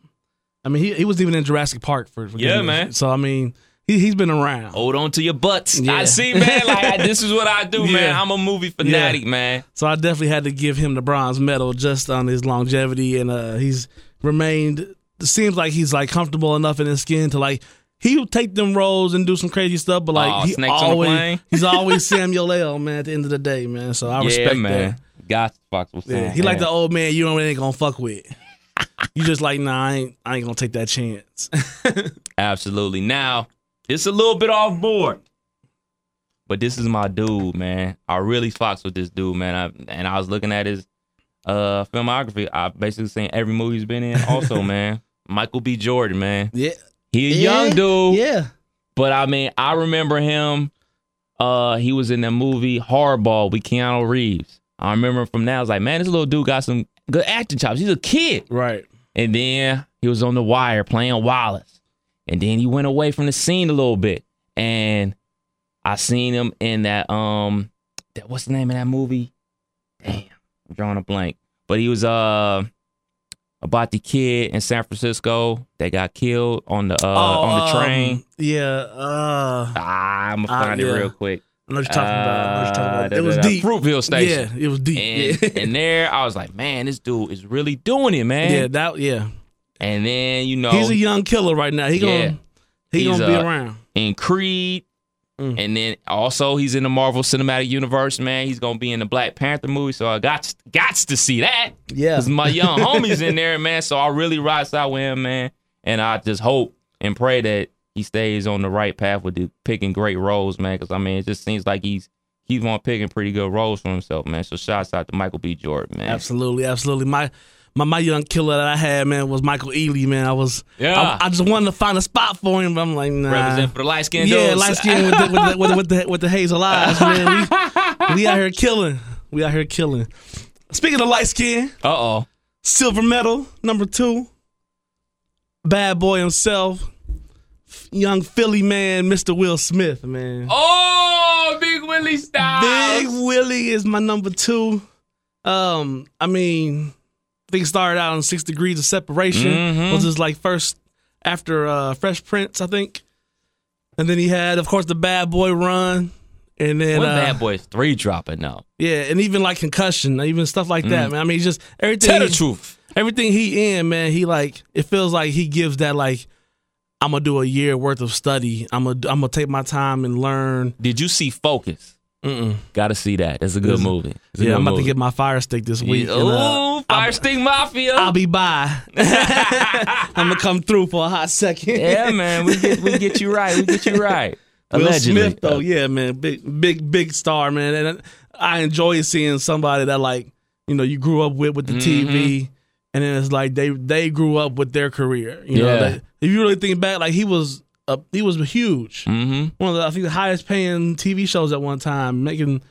I mean, he he was even in Jurassic Park for, for Yeah, man. So I mean, he, he's been around. Hold on to your butts. Yeah. I see, man. Like this is what I do, man. I'm a movie fanatic, man. So I definitely had to give him the bronze medal just on his longevity, and uh, he's remained. Seems like he's like comfortable enough in his skin to like he'll take them roles and do some crazy stuff, but like Aw, he snakes on a always he's always Samuel L. Man, at the end of the day, man. So I respect yeah, man. that. Got Fox was Yeah, he like the old man you don't ain't gonna fuck with. you just like nah, I ain't, I ain't gonna take that chance. Absolutely. Now, it's a little bit off board. But this is my dude, man. I really fucks with this dude, man. I, and I was looking at his uh filmography. I basically seen every movie he's been in. Also, man, Michael B. Jordan, man. yeah, He a young dude, Yeah, but I mean, I remember him. Uh, he was in that movie Hardball with Keanu Reeves. I remember from that. I was like, man, this little dude got some good acting chops. He's a kid. right. And then he was on The Wire playing Wallace. And then he went away from the scene a little bit. And I seen him in that um that what's the name of that movie? Damn, I'm drawing a blank. But he was uh about the kid in San Francisco that got killed on the uh on the train. um, yeah, uh, ah, I'm gonna Ah, find yeah. it real quick. I know what you're talking about. I know what you're talking Uh, about. It was da-da-da, deep. Fruitvale Station. Yeah, it was deep. And, yeah. and there I was like, man, this dude is really doing it, man. yeah, that yeah. And then you know He's a young killer right now. He Yeah. gonna he He's, gonna be uh, around. in Creed. Mm. And then also he's in the Marvel Cinematic Universe, man. He's gonna be in the Black Panther movie, so I got got to see that. Yeah. Cause my young homie's in there, man. So I really ride out with him, man. And I just hope and pray that he stays on the right path with the picking great roles, man. Cause I mean, it just seems like he's he's on picking pretty good roles for himself, man. So shouts out to Michael B. Jordan, man. Absolutely, absolutely. My my my young killer that I had, man, was Michael Ealy, man. I was Yeah. I, I just wanted to find a spot for him, but I'm like, nah. Represent for the light skin, yeah, light skin with the, with, the, with, the, with the with the hazel eyes, man. We, we out here killing. We out here killing. Speaking of light skin, Uh oh. silver medal number two, bad boy himself, young Philly man, Mr. Will Smith, man. Oh, Big Willie Styles. Big Willie is my number two. Um, I mean, It started out on Six Degrees of Separation. Mhm. Was his like first after uh Fresh Prince, I think. And then he had, of course, the Bad Boy Run, and then uh, Bad Boys 3 dropping now? yeah, and even like concussion, even stuff like that, man. I mean, just everything. Mm. Tell the truth. Everything he in, man. He like it feels like he gives that like. I'm gonna do a year worth of study. I'm gonna I'm gonna take my time and learn. Did you see Focus? Mm-mm. Gotta see that. That's a good movie. It's a Yeah, good I'm about to get my fire stick this week. Yeah. and, uh, Ooh, Fire Stick Mafia. I'll be by. I'm gonna come through for a hot second. yeah, man. We get we get you right. We get you right. Will Allegedly. Smith though, yeah, man, big, big, big star, man, and I enjoy seeing somebody that like you know you grew up with with the Mm-hmm. TV, and then it's like they they grew up with their career. You know, Yeah. Like, if you really think back, like he was uh, he was huge, Mm-hmm. one of the I think the highest paying TV shows at one time, making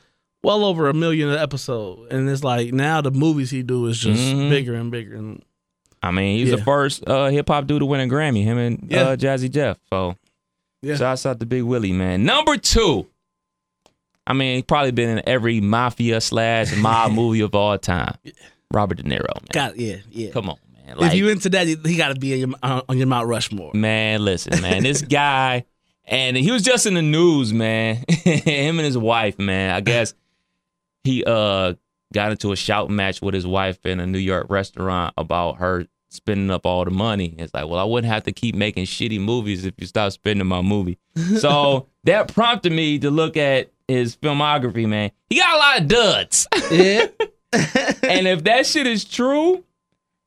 well over a million an episode, and it's like now the movies he do is just Mhm. bigger and bigger, and I mean, he's the first uh, hip hop dude to win a Grammy. Him and Yeah. uh, Jazzy Jeff. So, Yeah. shouts out to Big Willie, man. Number two. I mean, he's probably been in every mafia slash mob movie of all time. Robert De Niro, man. got yeah, yeah. Come on, man. if you into that, he got to be your, uh, on your Mount Rushmore. Man, listen, man, this guy, and he was just in the news, man. Him and his wife, man. I guess he uh got into a shout match with his wife in a New York restaurant about her spending up all the money. It's like, well, I wouldn't have to keep making shitty movies if you stop spending my movie. So that prompted me to look at his filmography, man. He got a lot of duds. Yeah. and if that shit is true,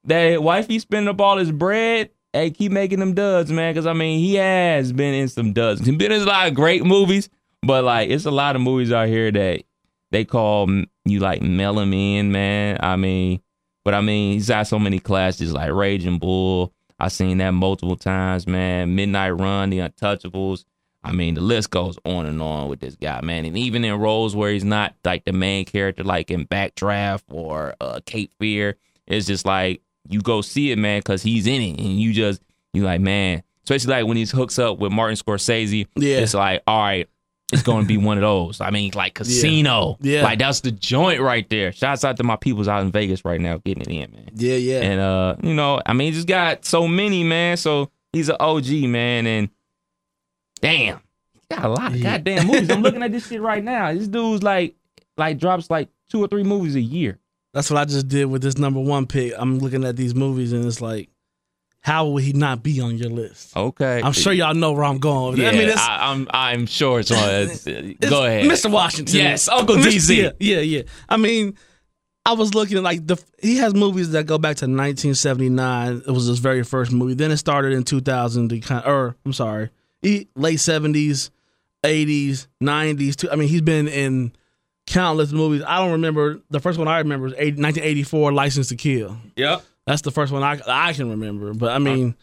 that wifey spending up all his bread, hey, keep making them duds, man. Because I mean, he has been in some duds. He's been in a lot of great movies, but like, it's a lot of movies out here that they call you like mail in, man. I mean, but I mean, he's got so many classes like Raging Bull. I've seen that multiple times, man. Midnight Run, The Untouchables. I mean, the list goes on and on with this guy, man. And even in roles where he's not like the main character, like in Backdraft or uh, Cape Fear, it's just like you go see it, man, because he's in it, and you just you like, man. Especially like when he hooks up with Martin Scorsese, Yeah. it's like, all right, it's going to be one of those. I mean, like Casino, Yeah. like that's the joint right there. Shouts out to my peoples out in Vegas right now getting it in, man. Yeah, yeah. And uh, you know, I mean, just got so many, man. So he's an OG, man. And Damn. He got a lot of goddamn movies. I'm looking at this shit right now. This dude's like like drops like two or three movies a year. That's what I just did with this number one pick. I'm looking at these movies and it's like, how would he not be on your list? Okay. I'm sure y'all know where I'm going. Yeah. I mean, I, am I'm sure it's on. It's, go ahead, Mr. Washington. Yes, Uncle DZ. Yeah, yeah, yeah. I mean, I was looking like the he has movies that go back to 1979. It was his very first movie. Then it started in 2000. To kind or I'm sorry, he, late 70s, 80s, 90s. Too. I mean, he's been in countless movies. I don't remember the first one I remember is 80, 1984, License to Kill. Yep. That's the first one I I can remember. But I mean,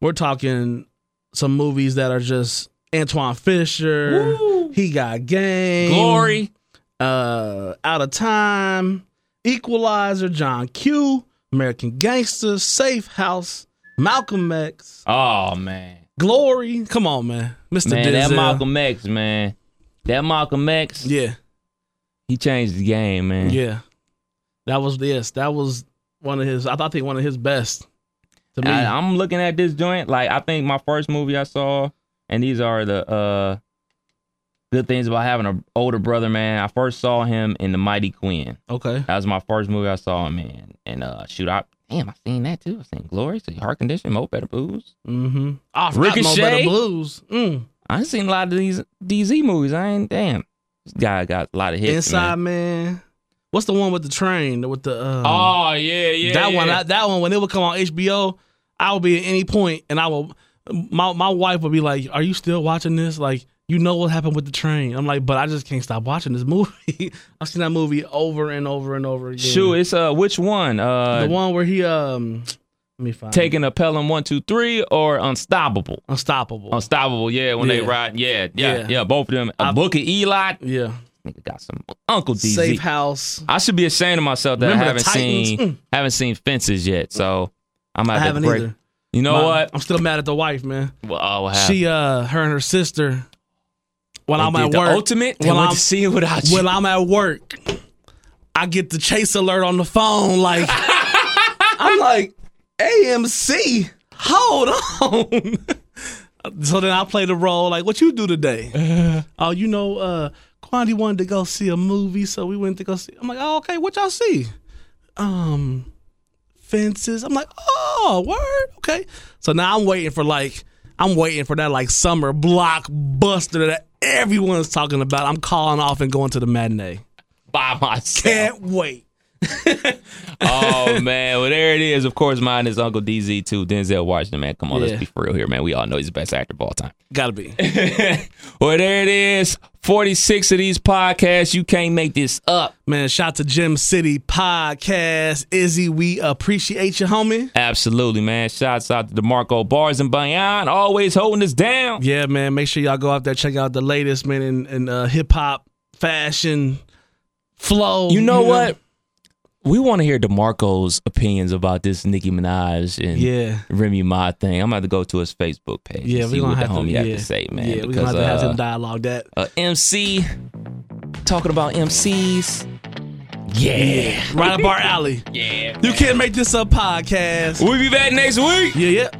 we're talking some movies that are just Antwone Fisher. He got game. Glory. Uh, Out of Time, Equalizer, John Q, American Gangster, Safe House, Malcolm X, Oh man, Glory. Come on, man, Mr. man, Denzel. that Malcolm X, man, that Malcolm X, Yeah, he changed the game, man. yeah. That was this. That was one of his. I thought- think one of his best. To me, I, I'm looking at this joint. Like I think my first movie I saw, and these are the uh good things about having an older brother, man. I first saw him in The Mighty Quinn. okay. That was my first movie I saw him in. And uh shoot, I damn, I seen that too. I seen Glory, so Heart Condition, Mo Better Blues. Mm-hmm. I forgot Mo Better Blues. Mm. I seen a lot of these DZ movies. I ain't damn. This guy got a lot of hits. Inside man. man. What's the one with the train? With the um, Oh yeah, yeah. that one. I, that one when it would come on HBO, I would be at any point, and I will. My my wife would be like, "Are you still watching this? Like, you know what happened with the train?" I'm like, "But I just can't stop watching this movie. I've seen that movie over and over and over again. Shoot, it's uh which one? Uh the one where he um, let me find taking a Pelham one, two, three, or Unstoppable? Unstoppable. Unstoppable, yeah, when they Yeah. ride, yeah, yeah, yeah, Yeah. both of them. A I- book of Eli, yeah, nigga got some Uncle DZ. Safe House. I should be ashamed of myself that Remember I haven't seen Mm. haven't seen Fences yet. So I'm I at haven't break. either. You know My- what? I'm still mad at the wife, man. Well, oh, what happened? She uh, her and her sister. When They I'm at work, ultimate. They when I'm to see it without you. when I'm at work, I get the chase alert on the phone. Like I'm like AMC. Hold on. so then I play the role like, what you do today? oh, you know, uh, Quandy wanted to go see a movie, so we went to go see. I'm like, oh, okay, what y'all see? Um, fences. I'm like, oh, word, okay. So now I'm waiting for like, I'm waiting for that like summer blockbuster that everyone's talking about. I'm calling off and going to the matinee. by myself. Can't wait. oh man, well there it is. Of course, mine is Uncle DZ too. Denzel Washington, man. Come on, Yeah. let's be for real here, man. We all know he's the best actor of all time. Gotta be. well, there it is. Forty six of these podcasts. You can't make this up. Man, shout to Gym City Podcast. Izzy, we appreciate you, homie. Absolutely, man. Shouts out to DeMarco Bars and Bayan, always holding us down. Yeah, man. Make sure y'all go out there, check out the latest, man, in, in uh, hip hop, fashion, flow. You know what? We want to hear DeMarco's opinions about this Nicki Minaj and Yeah. Remy Ma thing. I'm about to go to his Facebook page. Yeah, we see gonna what the have to, homie yeah. have to say, man. Yeah, we're gonna have to have uh, him dialogue that. uh, MC talking about MCs. Yeah. Right up our alley. Yeah. You can't make this a podcast. We'll be back next week. Yeah, yeah.